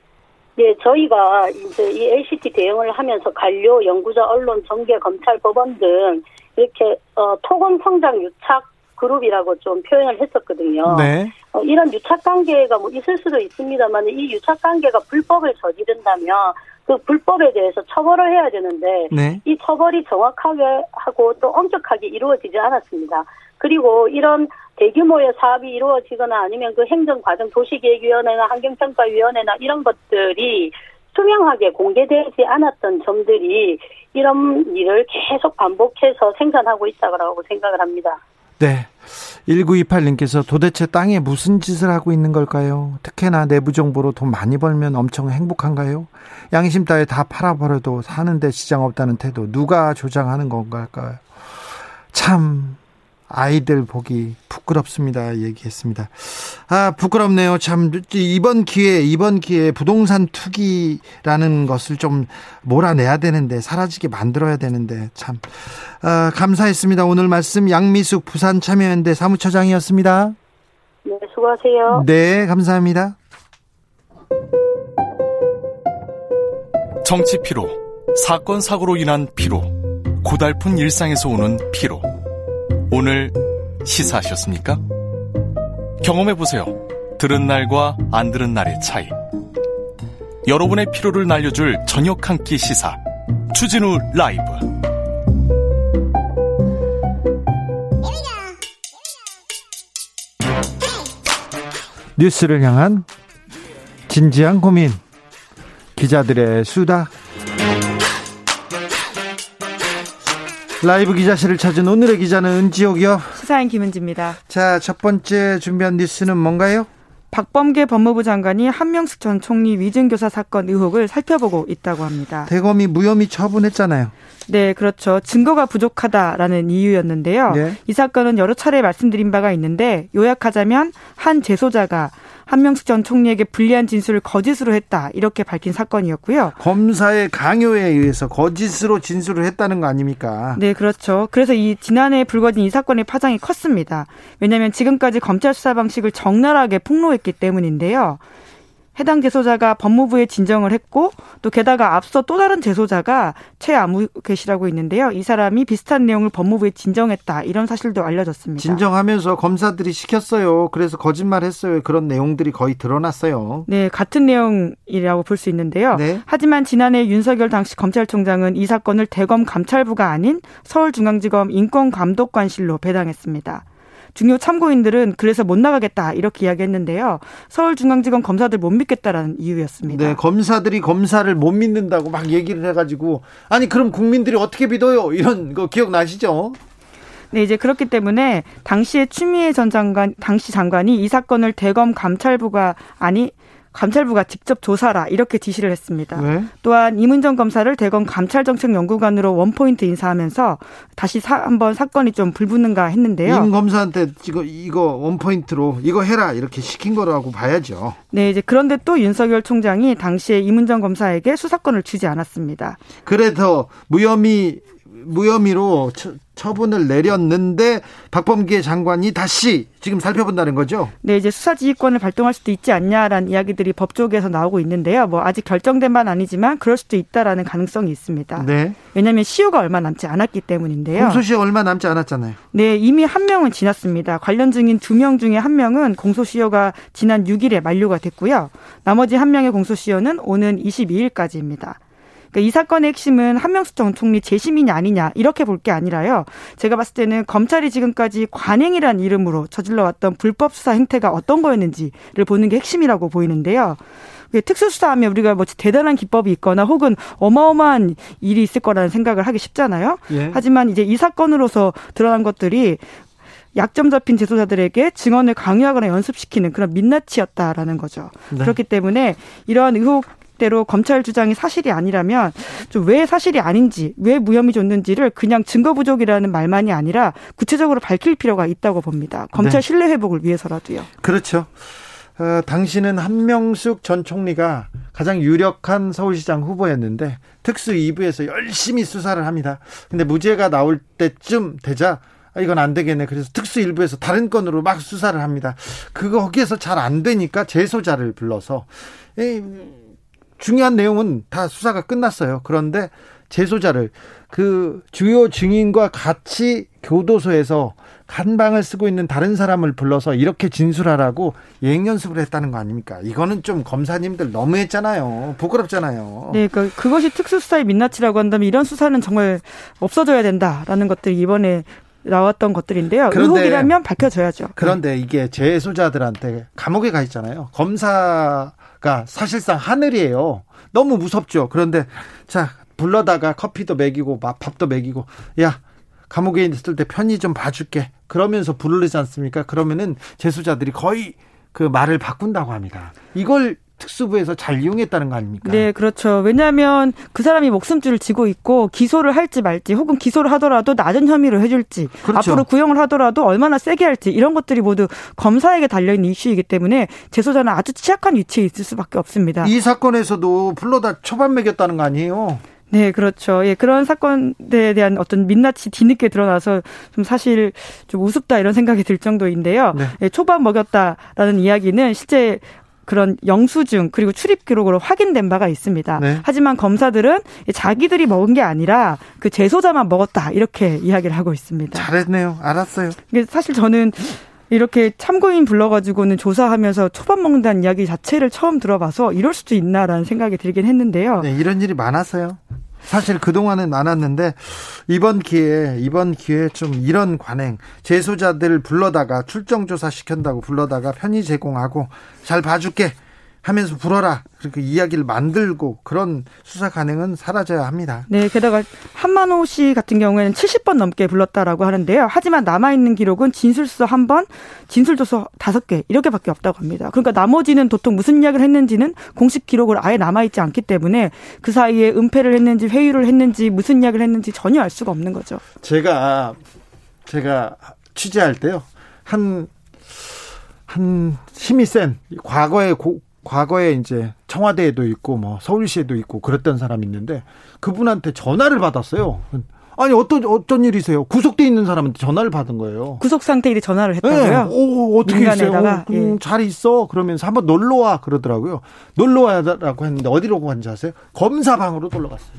D: 예, 저희가 이제 이 LCT 대응을 하면서 관료, 연구자, 언론, 정계, 검찰, 법원 등 이렇게 어, 토건 성장 유착 그룹이라고 좀 표현을 했었거든요.
B: 네.
D: 어, 이런 유착 관계가 뭐 있을 수도 있습니다만 이 유착 관계가 불법을 저지른다면 그 불법에 대해서 처벌을 해야 되는데
B: 네.
D: 이 처벌이 정확하게 하고 또 엄격하게 이루어지지 않았습니다. 그리고 이런 대규모의 사업이 이루어지거나 아니면 그 행정과정 도시계획위원회나 환경평가위원회나 이런 것들이 투명하게 공개되지 않았던 점들이 이런 일을 계속 반복해서 생산하고 있다고 생각을 합니다.
B: 네. 1928님께서 도대체 땅에 무슨 짓을 하고 있는 걸까요? 특혜나 내부 정보로 돈 많이 벌면 엄청 행복한가요? 양심 따위 다 팔아버려도 사는데 시장 없다는 태도 누가 조장하는 건가요? 참 아이들 보기 부끄럽습니다. 얘기했습니다. 아, 부끄럽네요. 참, 이번 기회에, 이번 기회에 부동산 투기라는 것을 좀 몰아내야 되는데, 사라지게 만들어야 되는데, 참. 아, 감사했습니다. 오늘 말씀 양미숙 부산 참여연대 사무처장이었습니다.
D: 네, 수고하세요.
B: 네, 감사합니다.
E: 정치 피로, 사건, 사고로 인한 피로, 고달픈 일상에서 오는 피로. 오늘 시사하셨습니까? 경험해보세요. 들은 날과 안 들은 날의 차이. 여러분의 피로를 날려줄 저녁 한 끼 시사. 추진우 라이브.
B: 뉴스를 향한 진지한 고민. 기자들의 수다. 라이브 기자실을 찾은 오늘의 기자는 은지옥이요.
F: 시사인 김은지입니다.
B: 자, 첫 번째 준비한 뉴스는 뭔가요?
F: 박범계 법무부 장관이 한명숙 전 총리 위증교사 사건 의혹을 살펴보고 있다고 합니다.
B: 대검이 무혐의 처분했잖아요.
F: 네, 그렇죠. 증거가 부족하다라는 이유였는데요. 네. 이 사건은 여러 차례 말씀드린 바가 있는데 요약하자면 한 재소자가 한명숙 전 총리에게 불리한 진술을 거짓으로 했다 이렇게 밝힌 사건이었고요.
B: 검사의 강요에 의해서 거짓으로 진술을 했다는 거 아닙니까?
F: 네, 그렇죠. 그래서 이 지난해 불거진 이 사건의 파장이 컸습니다. 왜냐하면 지금까지 검찰 수사 방식을 적나라하게 폭로했기 때문인데요. 해당 재소자가 법무부에 진정을 했고 또 게다가 앞서 또 다른 재소자가 최아무개 씨라고 있는데요. 이 사람이 비슷한 내용을 법무부에 진정했다 이런 사실도 알려졌습니다.
B: 진정하면서 검사들이 시켰어요. 그래서 거짓말했어요. 그런 내용들이 거의 드러났어요.
F: 네, 같은 내용이라고 볼 수 있는데요. 네. 하지만 지난해 윤석열 당시 검찰총장은 이 사건을 대검 감찰부가 아닌 서울중앙지검 인권감독관실로 배당했습니다. 중요 참고인들은 그래서 못 나가겠다 이렇게 이야기했는데요. 서울중앙지검 검사들 못 믿겠다라는 이유였습니다.
B: 네, 검사들이 검사를 못 믿는다고 막 얘기를 해가지고 아니 그럼 국민들이 어떻게 믿어요? 이런 거 기억나시죠?
F: 네, 이제 그렇기 때문에 당시에 추미애 전 장관, 당시 장관이 이 사건을 대검 감찰부가 아니 감찰부가 직접 조사라 이렇게 지시를 했습니다. 네. 또한 이문정 검사를 대검 감찰정책연구관으로 원포인트 인사하면서 다시 사, 한번 사건이 좀 불붙는가 했는데요.
B: 임 검사한테 이거 이거 원포인트로 이거 해라 이렇게 시킨 거라고 봐야죠.
F: 네, 이제 그런데 또 윤석열 총장이 당시에 이문정 검사에게 수사권을 주지 않았습니다.
B: 그래서 무혐의 무혐의로 처분을 내렸는데 박범계 장관이 다시 지금 살펴본다는 거죠?
F: 네, 이제 수사 지휘권을 발동할 수도 있지 않냐라는 이야기들이 법조계에서 나오고 있는데요. 뭐 아직 결정된 바는 아니지만 그럴 수도 있다라는 가능성이 있습니다. 네. 왜냐하면 시효가 얼마 남지 않았기 때문인데요.
B: 공소시효 얼마 남지 않았잖아요.
F: 네, 이미 한 명은 지났습니다. 관련 증인 두 명 중에 한 명은 공소시효가 지난 6일에 만료가 됐고요. 나머지 한 명의 공소시효는 오는 22일까지입니다. 그러니까 이 사건의 핵심은 한명숙 전 총리 재심이냐 아니냐 이렇게 볼 게 아니라요. 제가 봤을 때는 검찰이 지금까지 관행이란 이름으로 저질러왔던 불법 수사 행태가 어떤 거였는지를 보는 게 핵심이라고 보이는데요. 특수수사하면 우리가 뭐 대단한 기법이 있거나 혹은 어마어마한 일이 있을 거라는 생각을 하기 쉽잖아요. 예. 하지만 이제 이 사건으로서 드러난 것들이 약점 잡힌 재소자들에게 증언을 강요하거나 연습시키는 그런 민낯이었다라는 거죠. 네. 그렇기 때문에 이러한 의혹 생각대로 검찰 주장이 사실이 아니라면 좀왜 사실이 아닌지, 왜 무혐의 줬는지를 그냥 증거 부족이라는 말만이 아니라 구체적으로 밝힐 필요가 있다고 봅니다. 검찰 네. 신뢰 회복을 위해서라도요.
B: 그렇죠. 어, 당신은 한명숙 전 총리가 가장 유력한 서울시장 후보였는데 특수 2부에서 열심히 수사를 합니다. 근데 무죄가 나올 때쯤 되자 아, 이건 안 되겠네. 그래서 특수 일부에서 다른 건으로 막 수사를 합니다. 그거 거기에서 잘 안 되니까 재소자를 불러서 중요한 내용은 다 수사가 끝났어요. 그런데 재소자를 그 주요 증인과 같이 교도소에서 한방을 쓰고 있는 다른 사람을 불러서 이렇게 진술하라고 예행 연습을 했다는 거 아닙니까? 이거는 좀 검사님들 너무했잖아요. 부끄럽잖아요.
F: 네, 그러니까 그것이 특수수사의 민낯이라고 한다면 이런 수사는 정말 없어져야 된다라는 것들이 이번에 나왔던 것들인데요. 그런데, 의혹이라면 밝혀져야죠.
B: 그런데 이게 재소자들한테 감옥에 가 있잖아요. 검사가 사실상 하늘이에요. 너무 무섭죠. 그런데 자 불러다가 커피도 먹이고 밥도 먹이고 야 감옥에 있을 때 편히 좀 봐줄게. 그러면서 부르지 않습니까? 그러면은 재수자들이 거의 그 말을 바꾼다고 합니다. 이걸 특수부에서 잘 이용했다는 거 아닙니까?
F: 네, 그렇죠. 왜냐하면 그 사람이 목숨줄을 쥐고 있고 기소를 할지 말지 혹은 기소를 하더라도 낮은 혐의로 해줄지 그렇죠. 앞으로 구형을 하더라도 얼마나 세게 할지 이런 것들이 모두 검사에게 달려있는 이슈이기 때문에 재소자는 아주 취약한 위치에 있을 수밖에 없습니다.
B: 이 사건에서도 불러다 초반 매겼다는 거 아니에요?
F: 네, 그렇죠. 예, 그런 사건에 대한 어떤 민낯이 뒤늦게 드러나서 좀 사실 좀 우습다 이런 생각이 들 정도인데요. 네. 예, 초반 먹였다라는 이야기는 실제 그런 영수증 그리고 출입 기록으로 확인된 바가 있습니다. 네. 하지만 검사들은 자기들이 먹은 게 아니라 그 재소자만 먹었다 이렇게 이야기를 하고 있습니다.
B: 잘했네요. 알았어요.
F: 사실 저는 이렇게 참고인 불러가지고는 조사하면서 초밥 먹는다는 이야기 자체를 처음 들어봐서 이럴 수도 있나라는 생각이 들긴 했는데요.
B: 네, 이런 일이 많았어요. 사실 그동안은 많았는데 이번 기회에 이번 기회에 좀 이런 관행 재소자들 불러다가 출정 조사 시킨다고 불러다가 편의 제공하고 잘 봐줄게 하면서 불어라 그렇게 이야기를 만들고 그런 수사 가능은 사라져야 합니다.
F: 네, 게다가 한만호 씨 같은 경우에는 70번 넘게 불렀다라고 하는데요. 하지만 남아 있는 기록은 진술서 한 번, 진술 조서 다섯 개 이렇게밖에 없다고 합니다. 그러니까 나머지는 도통 무슨 이야기를 했는지는 공식 기록을 아예 남아 있지 않기 때문에 그 사이에 은폐를 했는지 회유를 했는지 무슨 이야기를 했는지 전혀 알 수가 없는 거죠.
B: 제가 제가 취재할 때요. 한한 힘이 센 과거의 고, 과거에 이제 청와대에도 있고 뭐 서울시에도 있고 그랬던 사람이 있는데 그분한테 전화를 받았어요. 아니 어떤 어떤 일이세요? 구속돼 있는 사람한테 전화를 받은 거예요.
F: 구속 상태일에 전화를 했다고요? 네.
B: 오 어떻게 있어요? 어, 음, 예. 잘 있어. 그러면서 한번 놀러 와 그러더라고요. 놀러 와라고 했는데 어디로 간지 아세요? 검사방으로 놀러 갔어요.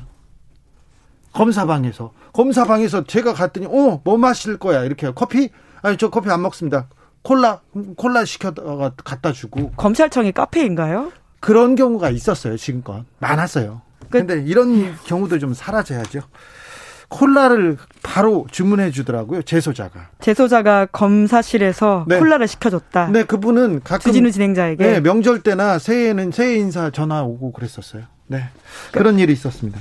B: 검사방에서 검사방에서 제가 갔더니 어뭐 마실 거야 이렇게 커피 아니 저 커피 안 먹습니다. 콜라 콜라 시켜다가 갖다 주고
F: 검찰청이 카페인가요?
B: 그런 경우가 있었어요 지금껏 많았어요. 그런데 그, 이런 경우도 좀 사라져야죠. 콜라를 바로 주문해 주더라고요 재소자가.
F: 재소자가 검사실에서 네. 콜라를 시켜줬다.
B: 네, 그분은 가끔
F: 주진우 진행자에게
B: 네, 명절 때나 새해에는 새해 인사 전화 오고 그랬었어요. 네, 그런 일이 있었습니다.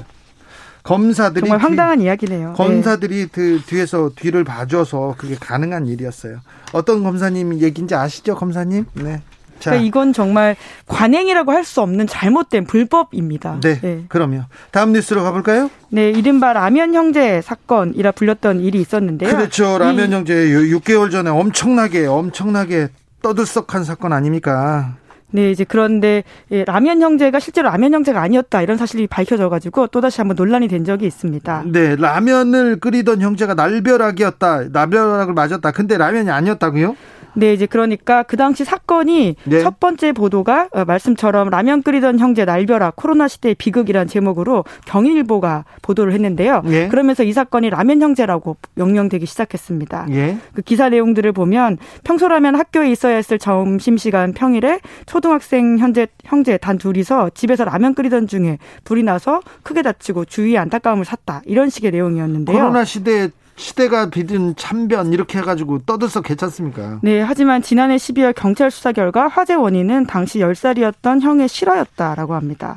B: 검사들이
F: 정말 황당한 뒤, 이야기네요.
B: 검사들이 네. 그 뒤에서 뒤를 봐줘서 그게 가능한 일이었어요. 어떤 검사님 얘기인지 아시죠, 검사님? 네.
F: 자. 그러니까 이건 정말 관행이라고 할 수 없는 잘못된 불법입니다.
B: 네, 네. 그럼요. 다음 뉴스로 가볼까요?
F: 네, 이른바 라면 형제 사건이라 불렸던 일이 있었는데요.
B: 그렇죠. 라면 형제 6개월 전에 엄청나게 엄청나게 떠들썩한 사건 아닙니까?
F: 네, 이제 그런데 예, 라면 형제가 실제로 라면 형제가 아니었다 이런 사실이 밝혀져 가지고 또 다시 한번 논란이 된 적이 있습니다.
B: 네, 라면을 끓이던 형제가 날벼락이었다. 날벼락을 맞았다. 근데 라면이 아니었다고요?
F: 네, 이제 그러니까 그 당시 사건이 네. 첫 번째 보도가 어, 말씀처럼 라면 끓이던 형제 날벼락 코로나 시대의 비극이란 제목으로 경일보가 보도를 했는데요. 예. 그러면서 이 사건이 라면 형제라고 명명되기 시작했습니다. 예. 그 기사 내용들을 보면 평소라면 학교에 있어야 했을 점심 시간 평일에 초등학생 현재 형제 단 둘이서 집에서 라면 끓이던 중에 불이 나서 크게 다치고 주위에 안타까움을 샀다 이런 식의 내용이었는데요.
B: 코로나 시대에 시대가 비든 참변 이렇게 해가지고 떠들썩 괜찮습니까?
F: 네, 하지만 지난해 12월 경찰 수사 결과 화재 원인은 당시 10살이었던 형의 실화였다라고 합니다.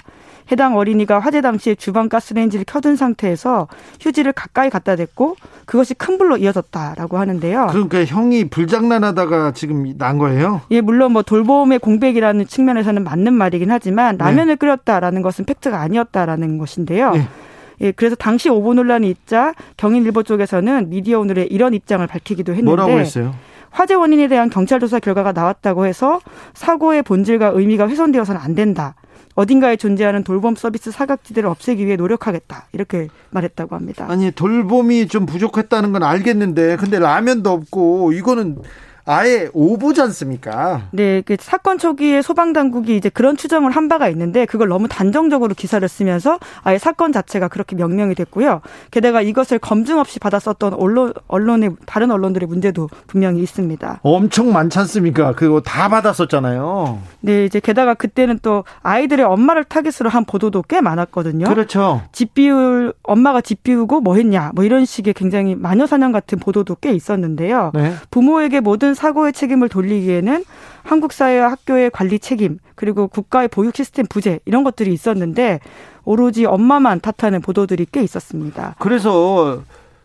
F: 해당 어린이가 화재 당시에 주방 가스레인지를 켜둔 상태에서 휴지를 가까이 갖다 댔고 그것이 큰 불로 이어졌다라고 하는데요.
B: 그러니까 형이 불장난하다가 지금 난 거예요?
F: 예, 물론 뭐 돌봄의 공백이라는 측면에서는 맞는 말이긴 하지만 네. 라면을 네. 끓였다라는 것은 팩트가 아니었다라는 것인데요. 네. 예, 그래서 당시 오보 논란이 있자 경인일보 쪽에서는 미디어 오늘에 이런 입장을 밝히기도 했는데
B: 뭐라고 했어요?
F: 화재 원인에 대한 경찰 조사 결과가 나왔다고 해서 사고의 본질과 의미가 훼손되어서는 안 된다. 어딘가에 존재하는 돌봄 서비스 사각지대를 없애기 위해 노력하겠다. 이렇게 말했다고 합니다.
B: 아니, 돌봄이 좀 부족했다는 건 알겠는데, 근데 라면도 없고, 이거는 아예 오보지 않습니까?
F: 네, 그 사건 초기에 소방 당국이 이제 그런 추정을 한 바가 있는데 그걸 너무 단정적으로 기사를 쓰면서 아예 사건 자체가 그렇게 명명이 됐고요. 게다가 이것을 검증 없이 받았었던 언론 언론의 다른 언론들의 문제도 분명히 있습니다.
B: 엄청 많지 않습니까? 그거 다 받았었잖아요.
F: 네, 이제 게다가 그때는 또 아이들의 엄마를 타깃으로 한 보도도 꽤 많았거든요.
B: 그렇죠.
F: 집 비울 엄마가 집 비우고 뭐 했냐 뭐 이런 식의 굉장히 마녀 사냥 같은 보도도 꽤 있었는데요. 네. 부모에게 모든 사고의 책임을 돌리기에는 한국 사회와 학교의 관리 책임 그리고 국가의 보육 시스템 부재 이런 것들이 있었는데 오로지 엄마만 탓하는 보도들이 꽤 있었습니다.
B: 그래서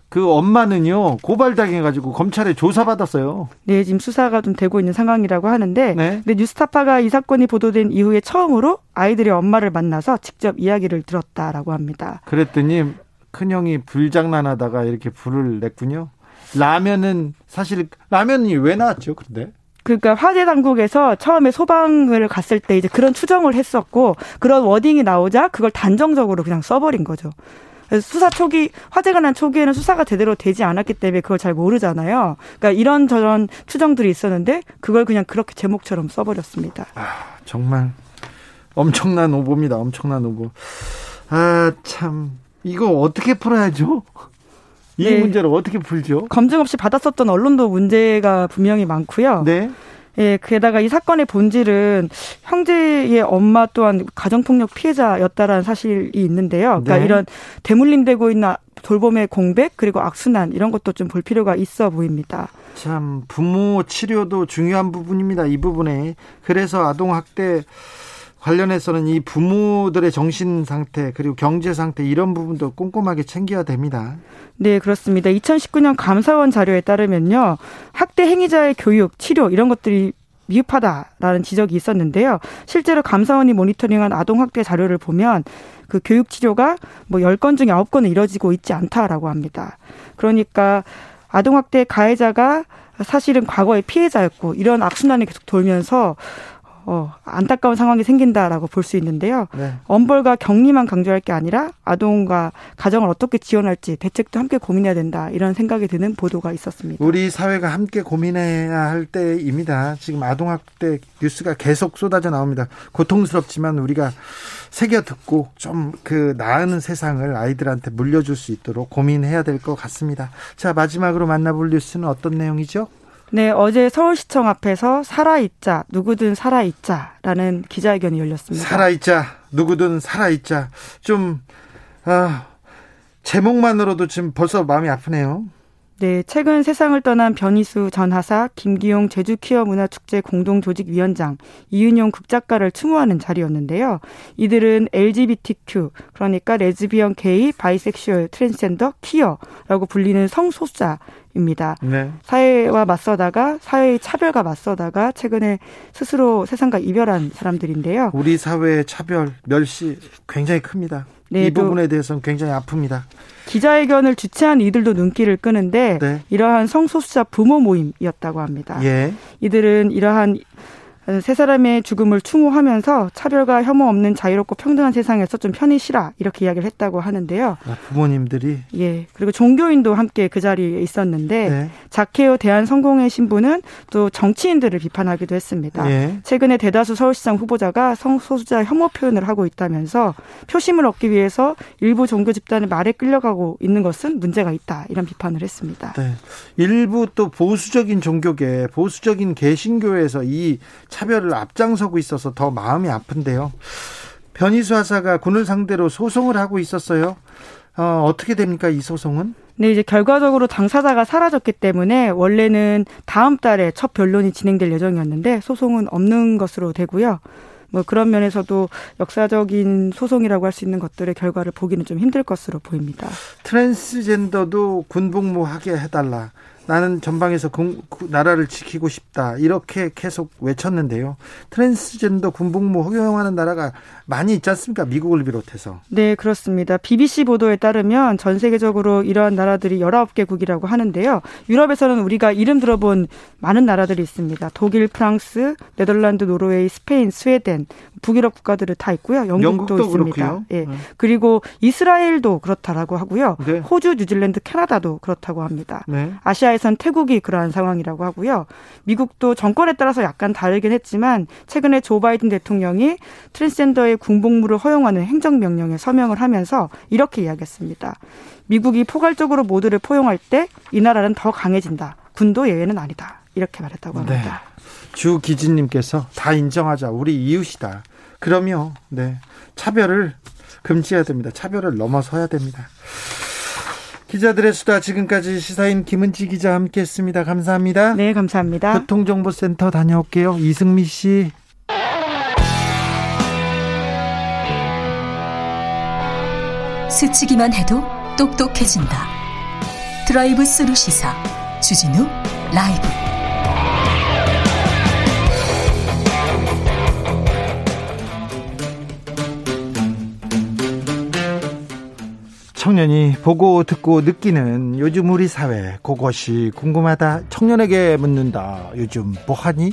B: 그 엄마는요 고발당해가지고 검찰에 조사받았어요.
F: 네, 지금 수사가 좀 되고 있는 상황이라고 하는데, 네. 근데 뉴스타파가 이 사건이 보도된 이후에 처음으로 아이들의 엄마를 만나서 직접 이야기를 들었다라고 합니다.
B: 그랬더니 큰 형이 불장난하다가 이렇게 불을 냈군요. 라면은 사실 라면이 왜 나왔죠? 근데
F: 그러니까 화재 당국에서 처음에 소방을 갔을 때 이제 그런 추정을 했었고 그런 워딩이 나오자 그걸 단정적으로 그냥 써버린 거죠. 수사 초기 화재가 난 초기에는 수사가 제대로 되지 않았기 때문에 그걸 잘 모르잖아요. 그러니까 이런 저런 추정들이 있었는데 그걸 그냥 그렇게 제목처럼 써버렸습니다.
B: 아 정말 엄청난 오보입니다. 엄청난 오보. 아 참 이거 어떻게 풀어야죠? 이 네. 문제를 어떻게 풀죠?
F: 검증 없이 받았었던 언론도 문제가 분명히 많고요. 네. 예, 게다가 이 사건의 본질은 형제의 엄마 또한 가정폭력 피해자였다라는 사실이 있는데요. 그러니까 네. 이런 대물림되고 있는 돌봄의 공백 그리고 악순환 이런 것도 좀 볼 필요가 있어 보입니다.
B: 참 부모 치료도 중요한 부분입니다. 이 부분에 그래서 아동 학대 관련해서는 이 부모들의 정신 상태 그리고 경제 상태 이런 부분도 꼼꼼하게 챙겨야 됩니다.
F: 네, 그렇습니다. 2019년 감사원 자료에 따르면요. 학대 행위자의 교육, 치료 이런 것들이 미흡하다라는 지적이 있었는데요. 실제로 감사원이 모니터링한 아동학대 자료를 보면 그 교육 치료가 뭐 10건 중에 9건은 이뤄지고 있지 않다라고 합니다. 그러니까 아동학대 가해자가 사실은 과거의 피해자였고 이런 악순환이 계속 돌면서 어, 안타까운 상황이 생긴다라고 볼 수 있는데요. 네. 엄벌과 격리만 강조할 게 아니라 아동과 가정을 어떻게 지원할지 대책도 함께 고민해야 된다 이런 생각이 드는 보도가 있었습니다.
B: 우리 사회가 함께 고민해야 할 때입니다. 지금 아동학대 뉴스가 계속 쏟아져 나옵니다. 고통스럽지만 우리가 새겨 듣고 좀 그 나은 세상을 아이들한테 물려줄 수 있도록 고민해야 될 것 같습니다. 자 마지막으로 만나볼 뉴스는 어떤 내용이죠?
F: 네, 어제 서울시청 앞에서 살아있자, 누구든 살아있자라는 기자회견이 열렸습니다.
B: 살아있자, 누구든 살아있자. 좀, 아, 제목만으로도 지금 벌써 마음이 아프네요.
F: 네, 최근 세상을 떠난 변희수 전 하사, 김기용 제주퀴어문화축제 공동조직위원장, 이은용 극작가를 추모하는 자리였는데요. 이들은 LGBTQ, 그러니까 레즈비언, 게이, bisexual, 트랜스젠더, 퀴어라고 불리는 성소수자 입니다. 네. 사회와 맞서다가 사회의 차별과 맞서다가 최근에 스스로 세상과 이별한 사람들인데요.
B: 우리 사회의 차별 멸시 굉장히 큽니다. 네, 이 부분에 대해서는 굉장히 아픕니다.
F: 기자회견을 주최한 이들도 눈길을 끄는데 네. 이러한 성소수자 부모 모임이었다고 합니다. 예. 이들은 이러한 세 사람의 죽음을 추모하면서 차별과 혐오 없는 자유롭고 평등한 세상에서 좀 편히 쉬라 이렇게 이야기를 했다고 하는데요.
B: 아, 부모님들이
F: 예 그리고 종교인도 함께 그 자리에 있었는데 네. 자케오 대한 성공의 신부는 또 정치인들을 비판하기도 했습니다. 예. 최근에 대다수 서울시장 후보자가 성소수자 혐오 표현을 하고 있다면서 표심을 얻기 위해서 일부 종교 집단의 말에 끌려가고 있는 것은 문제가 있다 이런 비판을 했습니다. 네.
B: 일부 또 보수적인 종교계 보수적인 개신교에서 이 차별을 앞장서고 있어서 더 마음이 아픈데요. 변희수 하사가 군을 상대로 소송을 하고 있었어요. 어, 어떻게 됩니까, 이 소송은?
F: 네, 이제 결과적으로 당사자가 사라졌기 때문에 원래는 다음 달에 첫 변론이 진행될 예정이었는데 소송은 없는 것으로 되고요. 뭐 그런 면에서도 역사적인 소송이라고 할 수 있는 것들의 결과를 보기는 좀 힘들 것으로 보입니다.
B: 트랜스젠더도 군복무하게 해달라. 나는 전방에서 공, 나라를 지키고 싶다 이렇게 계속 외쳤는데요. 트랜스젠더 군복무 허용하는 나라가 많이 있지 않습니까? 미국을 비롯해서.
F: 네, 그렇습니다. BBC 보도에 따르면 전 세계적으로 이러한 나라들이 19개국이라고 하는데요. 유럽에서는 우리가 이름 들어본 많은 나라들이 있습니다. 독일, 프랑스, 네덜란드, 노르웨이, 스페인, 스웨덴, 북유럽 국가들은 다 있고요. 영국도, 영국도 있습니다. 예. 네. 그리고 이스라엘도 그렇다라고 하고요. 네. 호주, 뉴질랜드, 캐나다도 그렇다고 합니다. 네. 아시아 에선 태국이 그러한 상황이라고 하고요. 미국도 정권에 따라서 약간 다르긴 했지만 최근에 조 바이든 대통령이 트랜스젠더의 군복무를 허용하는 행정명령에 서명을 하면서 이렇게 이야기했습니다. 미국이 포괄적으로 모두를 포용할 때 이 나라는 더 강해진다. 군도 예외는 아니다. 이렇게 말했다고 네. 합니다. 네.
B: 주 기진님께서 다 인정하자. 우리 이웃이다. 그러면 네 차별을 금지해야 됩니다. 차별을 넘어서야 됩니다. 기자들의 수다 지금까지 시사인 김은지 기자 함께했습니다. 감사합니다.
F: 네, 감사합니다.
B: 교통정보센터 다녀올게요. 이승미 씨.
A: 스치기만 해도 똑똑해진다. 드라이브 스루 시사 주진우 라이브.
B: 청년이 보고 듣고 느끼는 요즘 우리 사회 그것이 궁금하다 청년에게 묻는다 요즘 뭐하니?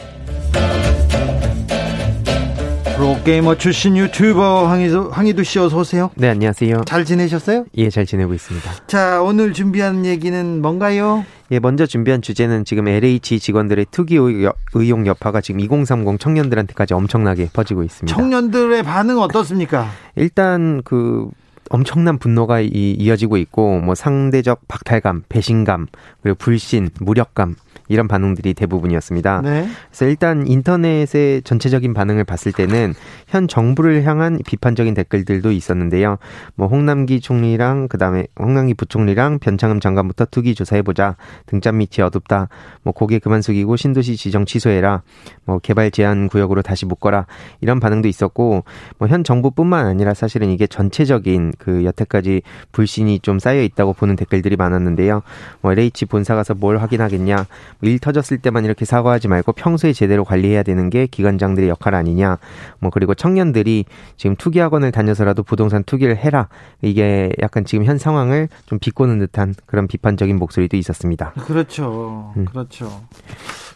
B: 프로게이머 출신 유튜버 황희도, 황희도 씨 어서 오세요.
G: 네, 안녕하세요.
B: 잘 지내셨어요?
G: 예, 잘 지내고 있습니다.
B: 자, 오늘 준비한 얘기는 뭔가요?
G: 예, 먼저 준비한 주제는 지금 LH 직원들의 투기 의혹 여파가 지금 2030 청년들한테까지 엄청나게 퍼지고 있습니다.
B: 청년들의 반응 어떻습니까?
G: 일단 그 엄청난 분노가 이, 이어지고 있고 뭐 상대적 박탈감, 배신감, 그리고 불신, 무력감 이런 반응들이 대부분이었습니다. 네. 그래서 일단 인터넷의 전체적인 반응을 봤을 때는 현 정부를 향한 비판적인 댓글들도 있었는데요. 뭐 홍남기 총리랑 그다음에 홍남기 부총리랑 변창흠 장관부터 투기 조사해 보자. 등잔 밑이 어둡다. 뭐 고개 그만 숙이고 신도시 지정 취소해라. 뭐 개발 제한 구역으로 다시 묶어라. 이런 반응도 있었고 뭐 현 정부뿐만 아니라 사실은 이게 전체적인 그 여태까지 불신이 좀 쌓여 있다고 보는 댓글들이 많았는데요. 뭐 LH 본사 가서 뭘 확인하겠냐. 일 터졌을 때만 이렇게 사과하지 말고 평소에 제대로 관리해야 되는 게 기관장들의 역할 아니냐. 뭐 그리고 청년들이 지금 투기 학원을 다녀서라도 부동산 투기를 해라. 이게 약간 지금 현 상황을 좀 비꼬는 듯한 그런 비판적인 목소리도 있었습니다.
B: 그렇죠. 음. 그렇죠.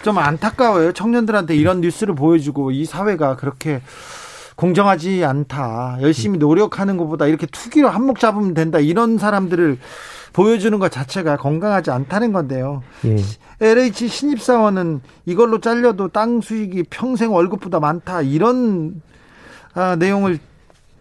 B: 좀 안타까워요. 청년들한테 이런 뉴스를 보여주고 이 사회가 그렇게 공정하지 않다. 열심히 노력하는 것보다 이렇게 투기로 한몫 잡으면 된다. 이런 사람들을 보여주는 것 자체가 건강하지 않다는 건데요. 예. LH 신입사원은 이걸로 잘려도 땅 수익이 평생 월급보다 많다. 이런 아, 내용을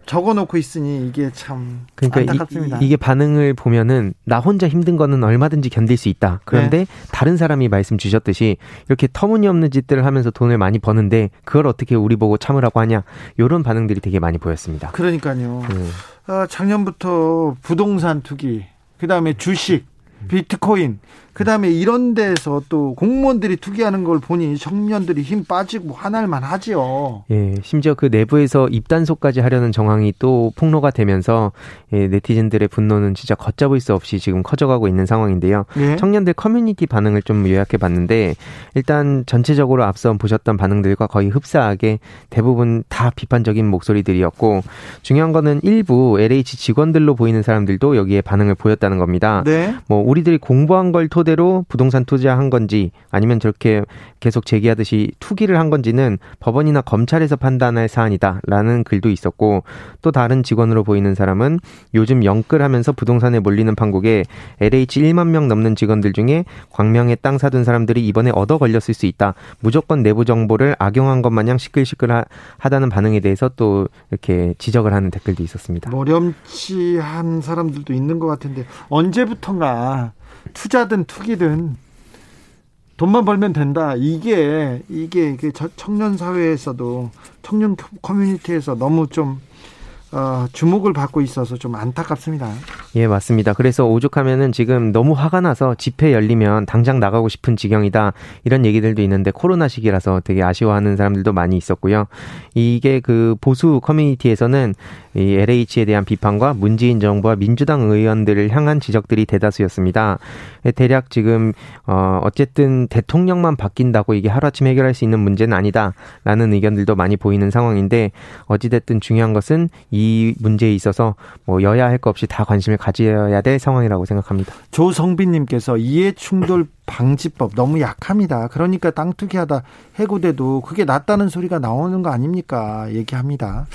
B: 적어놓고 있으니 이게 참 그러니까 안타깝습니다.
G: 이, 게 반응을 보면은 나 혼자 힘든 거는 얼마든지 견딜 수 있다. 그런데 네. 다른 사람이 말씀 주셨듯이 이렇게 터무니없는 짓들을 하면서 돈을 많이 버는데 그걸 어떻게 우리 보고 참으라고 하냐 이런 반응들이 되게 많이 보였습니다.
B: 그러니까요. 네. 아, 작년부터 부동산 투기 그다음에 주식, 비트코인, 그다음에 이런 데서 또 공무원들이 투기하는 걸 보니 청년들이 힘 빠지고 화날 만 하지요.
G: 예, 심지어 그 내부에서 입단속까지 하려는 정황이 또 폭로가 되면서 예, 네티즌들의 분노는 진짜 걷잡을 수 없이 지금 커져가고 있는 상황인데요. 예? 청년들 커뮤니티 반응을 좀 요약해 봤는데 일단 전체적으로 앞서 보셨던 반응들과 거의 흡사하게 대부분 다 비판적인 목소리들이었고 중요한 거는 일부 LH 직원들로 보이는 사람들도 여기에 반응을 보였다는 겁니다. 네. 뭐 우리들이 공부한 걸 토. 토대로 부동산 투자한 건지 아니면 저렇게 계속 제기하듯이 투기를 한 건지는 법원이나 검찰에서 판단할 사안이다라는 글도 있었고 또 다른 직원으로 보이는 사람은 요즘 영끌하면서 부동산에 몰리는 판국에 LH 1만 명 넘는 직원들 중에 광명에 땅 사둔 사람들이 이번에 얻어 걸렸을 수 있다. 무조건 내부 정보를 악용한 것 마냥 시끌시끌하다는 반응에 대해서 또 이렇게 지적을 하는 댓글도 있었습니다.
B: 머렴치한 사람들도 있는 것 같은데 언제부턴가 투자든 투기든 돈만 벌면 된다. 이게 이게 청년 사회에서도 청년 커뮤니티에서 너무 좀 어, 주목을 받고 있어서 좀 안타깝습니다.
G: 예, 맞습니다. 그래서 오죽하면은 지금 너무 화가 나서 집회 열리면 당장 나가고 싶은 지경이다. 이런 얘기들도 있는데 코로나 시기라서 되게 아쉬워하는 사람들도 많이 있었고요. 이게 그 보수 커뮤니티에서는 이 LH에 대한 비판과 문재인 정부와 민주당 의원들을 향한 지적들이 대다수였습니다. 대략 지금 어 어쨌든 대통령만 바뀐다고 이게 하루아침 해결할 수 있는 문제는 아니다라는 의견들도 많이 보이는 상황인데 어찌 됐든 중요한 것은 이 문제에 있어서 뭐 여야 할 것 없이 다 관심을 가져야 될 상황이라고 생각합니다.
B: 조성빈 님께서 이해 충돌 방지법 너무 약합니다. 그러니까 땅 투기하다 해고돼도 그게 낫다는 소리가 나오는 거 아닙니까? 얘기합니다.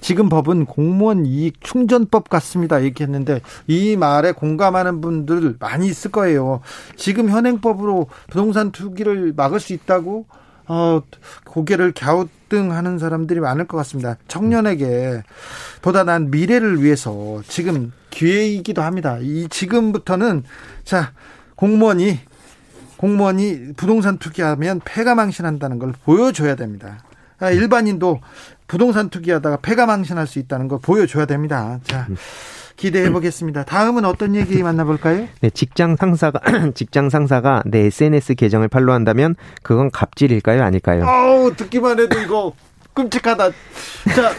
B: 지금 법은 공무원 이익 충전법 같습니다. 얘기했는데 이 말에 공감하는 분들 많이 있을 거예요. 지금 현행법으로 부동산 투기를 막을 수 있다고 어, 고개를 갸우뚱하는 사람들이 많을 것 같습니다. 청년에게 보다 난 미래를 위해서 지금 기회이기도 합니다. 이 지금부터는 자 공무원이 공무원이 부동산 투기하면 폐가 망신한다는 걸 보여줘야 됩니다. 아, 일반인도 부동산 투기하다가 폐가 망신할 수 있다는 걸 보여줘야 됩니다. 자. 기대해 보겠습니다. 다음은 어떤 얘기 만나볼까요?
G: 네, 직장 상사가 (clears throat) 직장 상사가 내 SNS 계정을 팔로우한다면 그건 갑질일까요, 아닐까요?
B: 아우 듣기만 해도 이거 끔찍하다. 자,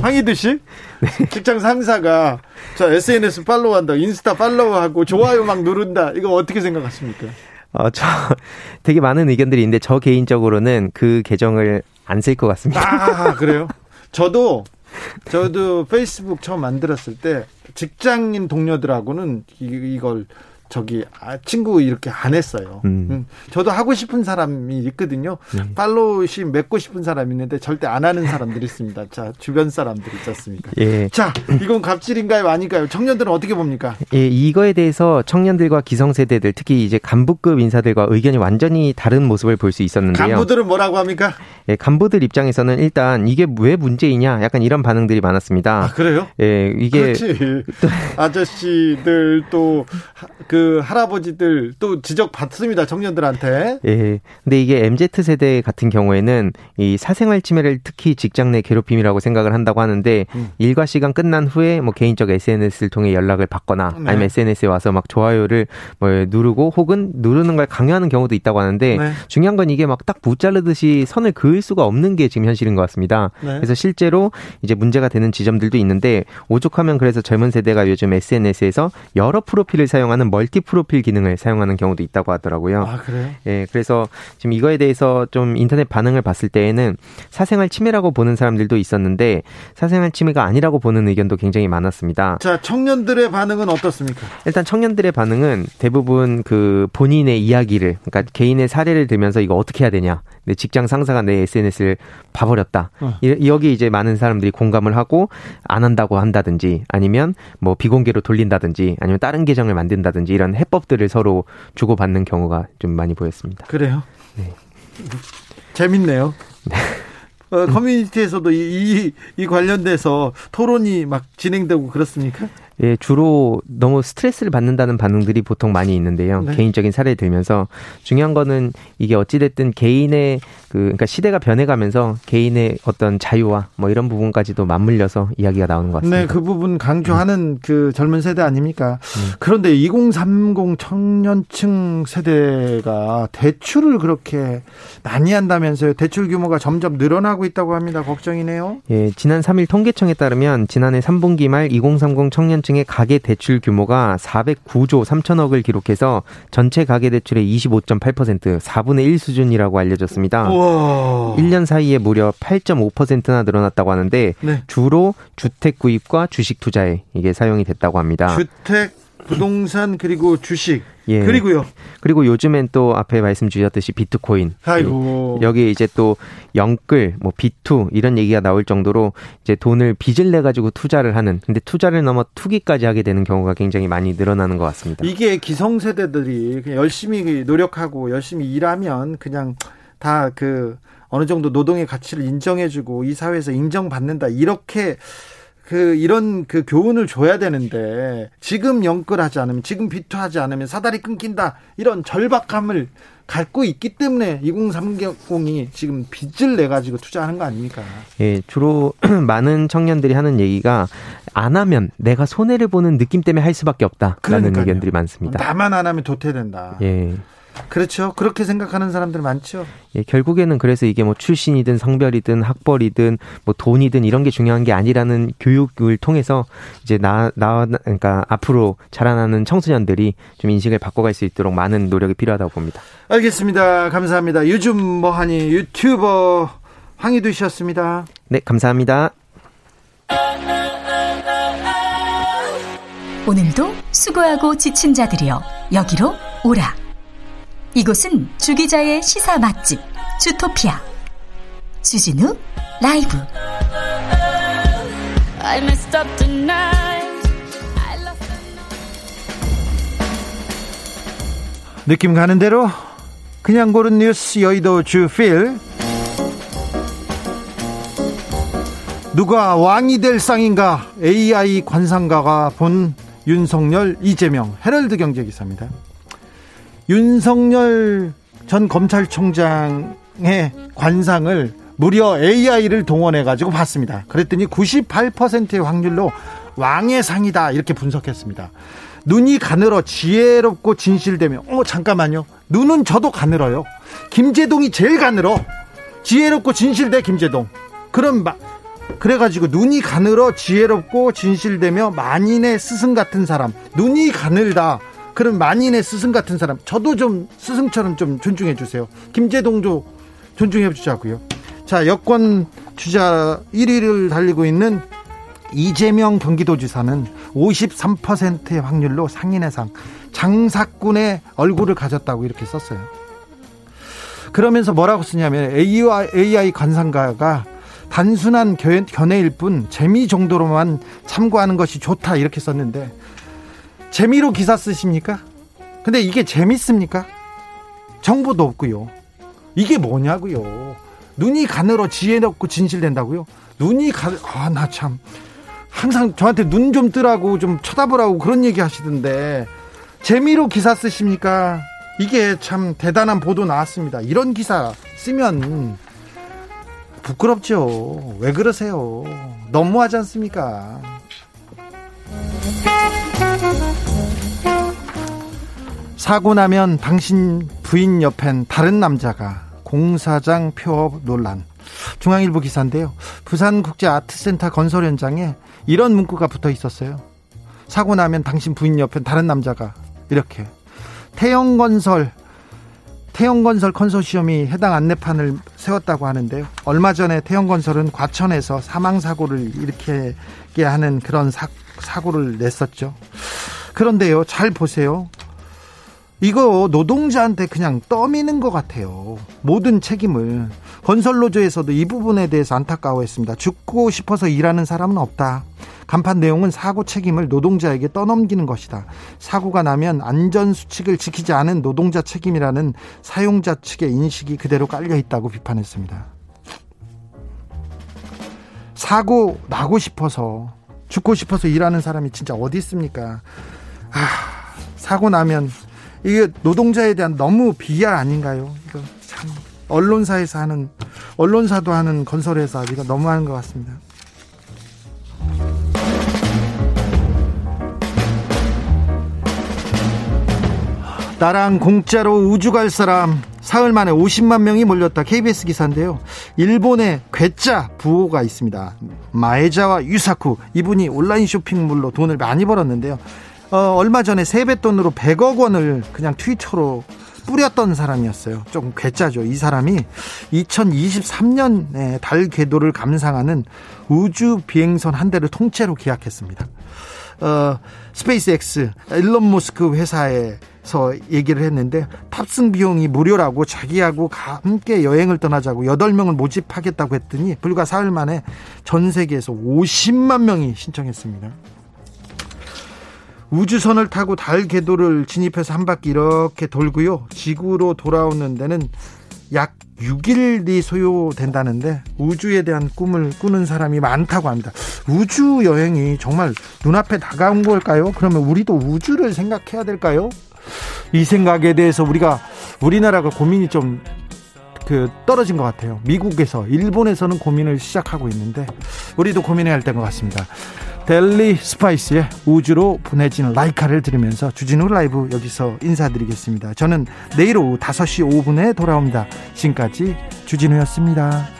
B: 황희두 씨, (laughs) 네. 직장 상사가 자 SNS 팔로우한다, 인스타 팔로우하고 좋아요 막 누른다. 이거 어떻게 생각하십니까?
G: 어, 저 (laughs) 되게 많은 의견들이 있는데 저 개인적으로는 그 계정을 안 쓸 것 같습니다.
B: 아, 그래요? 저도 저도 페이스북 처음 만들었을 때 직장인 동료들하고는 이, 걸 저기 아, 친구 이렇게 안 했어요. 음. 음. 저도 하고 싶은 사람이 있거든요. 음. 팔로우시 맺고 싶은 사람이 있는데 절대 안 하는 사람들이 있습니다. 자 주변 사람들이 있었습니까? 예. 자 이건 갑질인가요, 아닌가요? 청년들은 어떻게 봅니까?
G: 예, 이거에 대해서 청년들과 기성세대들 특히 이제 간부급 인사들과 의견이 완전히 다른 모습을 볼 수 있었는데요.
B: 간부들은 뭐라고 합니까?
G: 예, 간부들 입장에서는 일단 이게 왜 문제이냐, 약간 이런 반응들이 많았습니다.
B: 아, 그래요?
G: 예, 이게
B: 아저씨들 또그 그 할아버지들 또 지적 받습니다 청년들한테.
G: 예. 근데 이게 MZ 세대 같은 경우에는 이 사생활 침해를 특히 직장 내 괴롭힘이라고 생각을 한다고 하는데 음. 일과 시간 끝난 후에 뭐 개인적 SNS를 통해 연락을 받거나 네. 아니면 SNS에 와서 막 좋아요를 뭐 누르고 혹은 누르는 걸 강요하는 경우도 있다고 하는데 네. 중요한 건 이게 막딱 부자르듯이 선을 그을 수가 없는 게 지금 현실인 것 같습니다. 네. 그래서 실제로 이제 문제가 되는 지점들도 있는데 오죽하면 그래서 젊은 세대가 요즘 SNS에서 여러 프로필을 사용하는 멀 멀티 프로필 기능을 사용하는 경우도 있다고 하더라고요.
B: 아, 그래요?
G: 예, 그래서 지금 이거에 대해서 좀 인터넷 반응을 봤을 때에는 사생활 침해라고 보는 사람들도 있었는데 사생활 침해가 아니라고 보는 의견도 굉장히 많았습니다.
B: 자, 청년들의 반응은 어떻습니까?
G: 일단 청년들의 반응은 대부분 그 본인의 이야기를 그러니까 개인의 사례를 들면서 이거 어떻게 해야 되냐. 내 직장 상사가 내 SNS를 봐버렸다. 어. 여기 이제 많은 사람들이 공감을 하고 안 한다고 한다든지 아니면 뭐 비공개로 돌린다든지 아니면 다른 계정을 만든다든지 이런 해법들을 서로 주고받는 경우가 좀 많이 보였습니다.
B: 그래요? 네. 재밌네요. 네. 어, 커뮤니티에서도 이, 이, 이 관련돼서 토론이 막 진행되고 그렇습니까?
G: 예, 주로 너무 스트레스를 받는다는 반응들이 보통 많이 있는데요. 네. 개인적인 사례를 들면서 중요한 거는 이게 어찌됐든 개인의 그, 그러니까 시대가 변해가면서 개인의 어떤 자유와 뭐 이런 부분까지도 맞물려서 이야기가 나오는 것 같습니다.
B: 네, 그 부분 강조하는 음. 그 젊은 세대 아닙니까? 음. 그런데 2030 청년층 세대가 대출을 그렇게 많이 한다면서요. 대출 규모가 점점 늘어나고 있다고 합니다. 걱정이네요.
G: 예, 지난 3일 통계청에 따르면 지난해 3분기 말 2030 청년 중에 가계 대출 규모가 409조 3천억을 기록해서 전체 가계 대출의 25.8% 4분의 1 수준이라고 알려졌습니다. 우와. 1년 사이에 무려 8.5%나 늘어났다고 하는데 네. 주로 주택 구입과 주식 투자에 이게 사용이 됐다고 합니다.
B: 주택 부동산 그리고 주식 예. 그리고요.
G: 그리고 요즘엔 또 앞에 말씀 주셨듯이 비트코인. 아이고. 여기 이제 또 영끌, 뭐 비투 이런 얘기가 나올 정도로 이제 돈을 빚을 내 가지고 투자를 하는. 근데 투자를 넘어 투기까지 하게 되는 경우가 굉장히 많이 늘어나는 것 같습니다.
B: 이게 기성세대들이 열심히 노력하고 열심히 일하면 그냥 다 그 어느 정도 노동의 가치를 인정해주고 이 사회에서 인정받는다 이렇게 그 이런 그 교훈을 줘야 되는데 지금 연끌하지 않으면 지금 비투하지 않으면 사다리 끊긴다 이런 절박함을 갖고 있기 때문에 2030이 지금 빚을 내 가지고 투자하는 거 아닙니까?
G: 예, 주로 (clears throat) 많은 청년들이 하는 얘기가 안 하면 내가 손해를 보는 느낌 때문에 할 수밖에 없다라는 그러니까요. 의견들이 많습니다.
B: 나만 안 하면 도태된다. 예. 그렇죠. 그렇게 생각하는 사람들 많죠.
G: 예, 결국에는 그래서 이게 뭐 출신이든 성별이든 학벌이든 뭐 돈이든 이런 게 중요한 게 아니라는 교육을 통해서 이제 나, 나, 그러니까 앞으로 자라나는 청소년들이 좀 인식을 바꿔갈 수 있도록 많은 노력이 필요하다고 봅니다.
B: 알겠습니다. 감사합니다. 요즘 뭐하니 유튜버 황희두 씨였습니다.
G: 네, 감사합니다.
A: 오늘도 수고하고 지친 자들이여 여기로 오라. 이곳은 주기자의 시사 맛집 주토피아. 주진우 라이브.
B: 느낌 가는 대로 그냥 고른 뉴스 여의도 주필. 누가 왕이 될 상인가? AI 관상가가 본 윤석열 이재명 헤럴드 경제기사입니다 윤석열 전 검찰총장의 관상을 무려 AI를 동원해 가지고 봤습니다. 그랬더니 98%의 확률로 왕의 상이다 이렇게 분석했습니다. 눈이 가늘어 지혜롭고 진실되며 어 잠깐만요. 눈은 저도 가늘어요. 김재동이 제일 가늘어. 지혜롭고 진실돼 김재동. 그럼 마, 그래가지고 눈이 가늘어 지혜롭고 진실되며 만인의 스승 같은 사람. 눈이 가늘다. 그런 만인의 스승 같은 사람 저도 좀 스승처럼 좀 존중해 주세요. 김재동도 존중해 주자고요. 자 여권 주자 1위를 달리고 있는 이재명 경기도지사는 53%의 확률로 상인의 상 장사꾼의 얼굴을 가졌다고 이렇게 썼어요. 그러면서 뭐라고 쓰냐면 AI, AI 관상가가 단순한 견해일 뿐 재미 정도로만 참고하는 것이 좋다 이렇게 썼는데 재미로 기사 쓰십니까? 근데 이게 재밌습니까? 정보도 없고요. 이게 뭐냐고요. 눈이 가늘어 지혜롭고 진실된다고요? 눈이 가, 아, 나 참. 항상 저한테 눈 좀 뜨라고 좀 쳐다보라고 그런 얘기 하시던데, 재미로 기사 쓰십니까? 이게 참 대단한 보도 나왔습니다. 이런 기사 쓰면 부끄럽죠. 왜 그러세요? 너무하지 않습니까? 사고 나면 당신 부인 옆엔 다른 남자가 공사장 폐업 논란. 중앙일보 기사인데요. 부산국제아트센터 건설 현장에 이런 문구가 붙어 있었어요. 사고 나면 당신 부인 옆엔 다른 남자가 이렇게 태영건설 태영건설 컨소시엄이 해당 안내판을 세웠다고 하는데요. 얼마 전에 태영건설은 과천에서 사망 사고를 일으키게 하는 그런 사, 사고를 냈었죠. 그런데요, 잘 보세요. 이거 노동자한테 그냥 떠미는 것 같아요. 모든 책임을. 건설노조에서도 이 부분에 대해서 안타까워했습니다. 죽고 싶어서 일하는 사람은 없다. 간판 내용은 사고 책임을 노동자에게 떠넘기는 것이다. 사고가 나면 안전수칙을 지키지 않은 노동자 책임이라는 사용자 측의 인식이 그대로 깔려 있다고 비판했습니다. 사고 나고 싶어서 죽고 싶어서 일하는 사람이 진짜 어디 있습니까? 아, 사고 나면 이게 노동자에 대한 너무 비하 아닌가요? 이거 참 언론사에서 하는 언론사도 하는 건설회사 이거 너무하는 것 같습니다. 나랑 공짜로 우주 갈 사람 사흘 만에 50만 명이 몰렸다 KBS 기사인데요. 일본의 괴짜 부호가 있습니다. 마에자와 유사쿠 이분이 온라인 쇼핑몰로 돈을 많이 벌었는데요. 어, 얼마 전에 세뱃돈으로 100억 원을 그냥 트위터로 뿌렸던 사람이었어요. 조금 괴짜죠. 이 사람이 2023년에 달 궤도를 감상하는 우주 비행선 한 대를 통째로 계약했습니다. 어, 스페이스X, 일론 머스크 회사에서 얘기를 했는데 탑승 비용이 무료라고 자기하고 함께 여행을 떠나자고 8명을 모집하겠다고 했더니 불과 사흘 만에 전 세계에서 50만 명이 신청했습니다. 우주선을 타고 달 궤도를 진입해서 한 바퀴 이렇게 돌고요. 지구로 돌아오는 데는 약 6일이 소요된다는데 우주에 대한 꿈을 꾸는 사람이 많다고 합니다. 우주 여행이 정말 눈앞에 다가온 걸까요? 그러면 우리도 우주를 생각해야 될까요? 이 생각에 대해서 우리가 우리나라가 고민이 좀 그 떨어진 것 같아요. 미국에서 일본에서는 고민을 시작하고 있는데 우리도 고민해야 할 때인 것 같습니다. 델리 스파이스의 우주로 보내진 라이카를 들으면서 주진우 라이브 여기서 인사드리겠습니다. 저는 내일 오후 5시 5분에 돌아옵니다. 지금까지 주진우였습니다.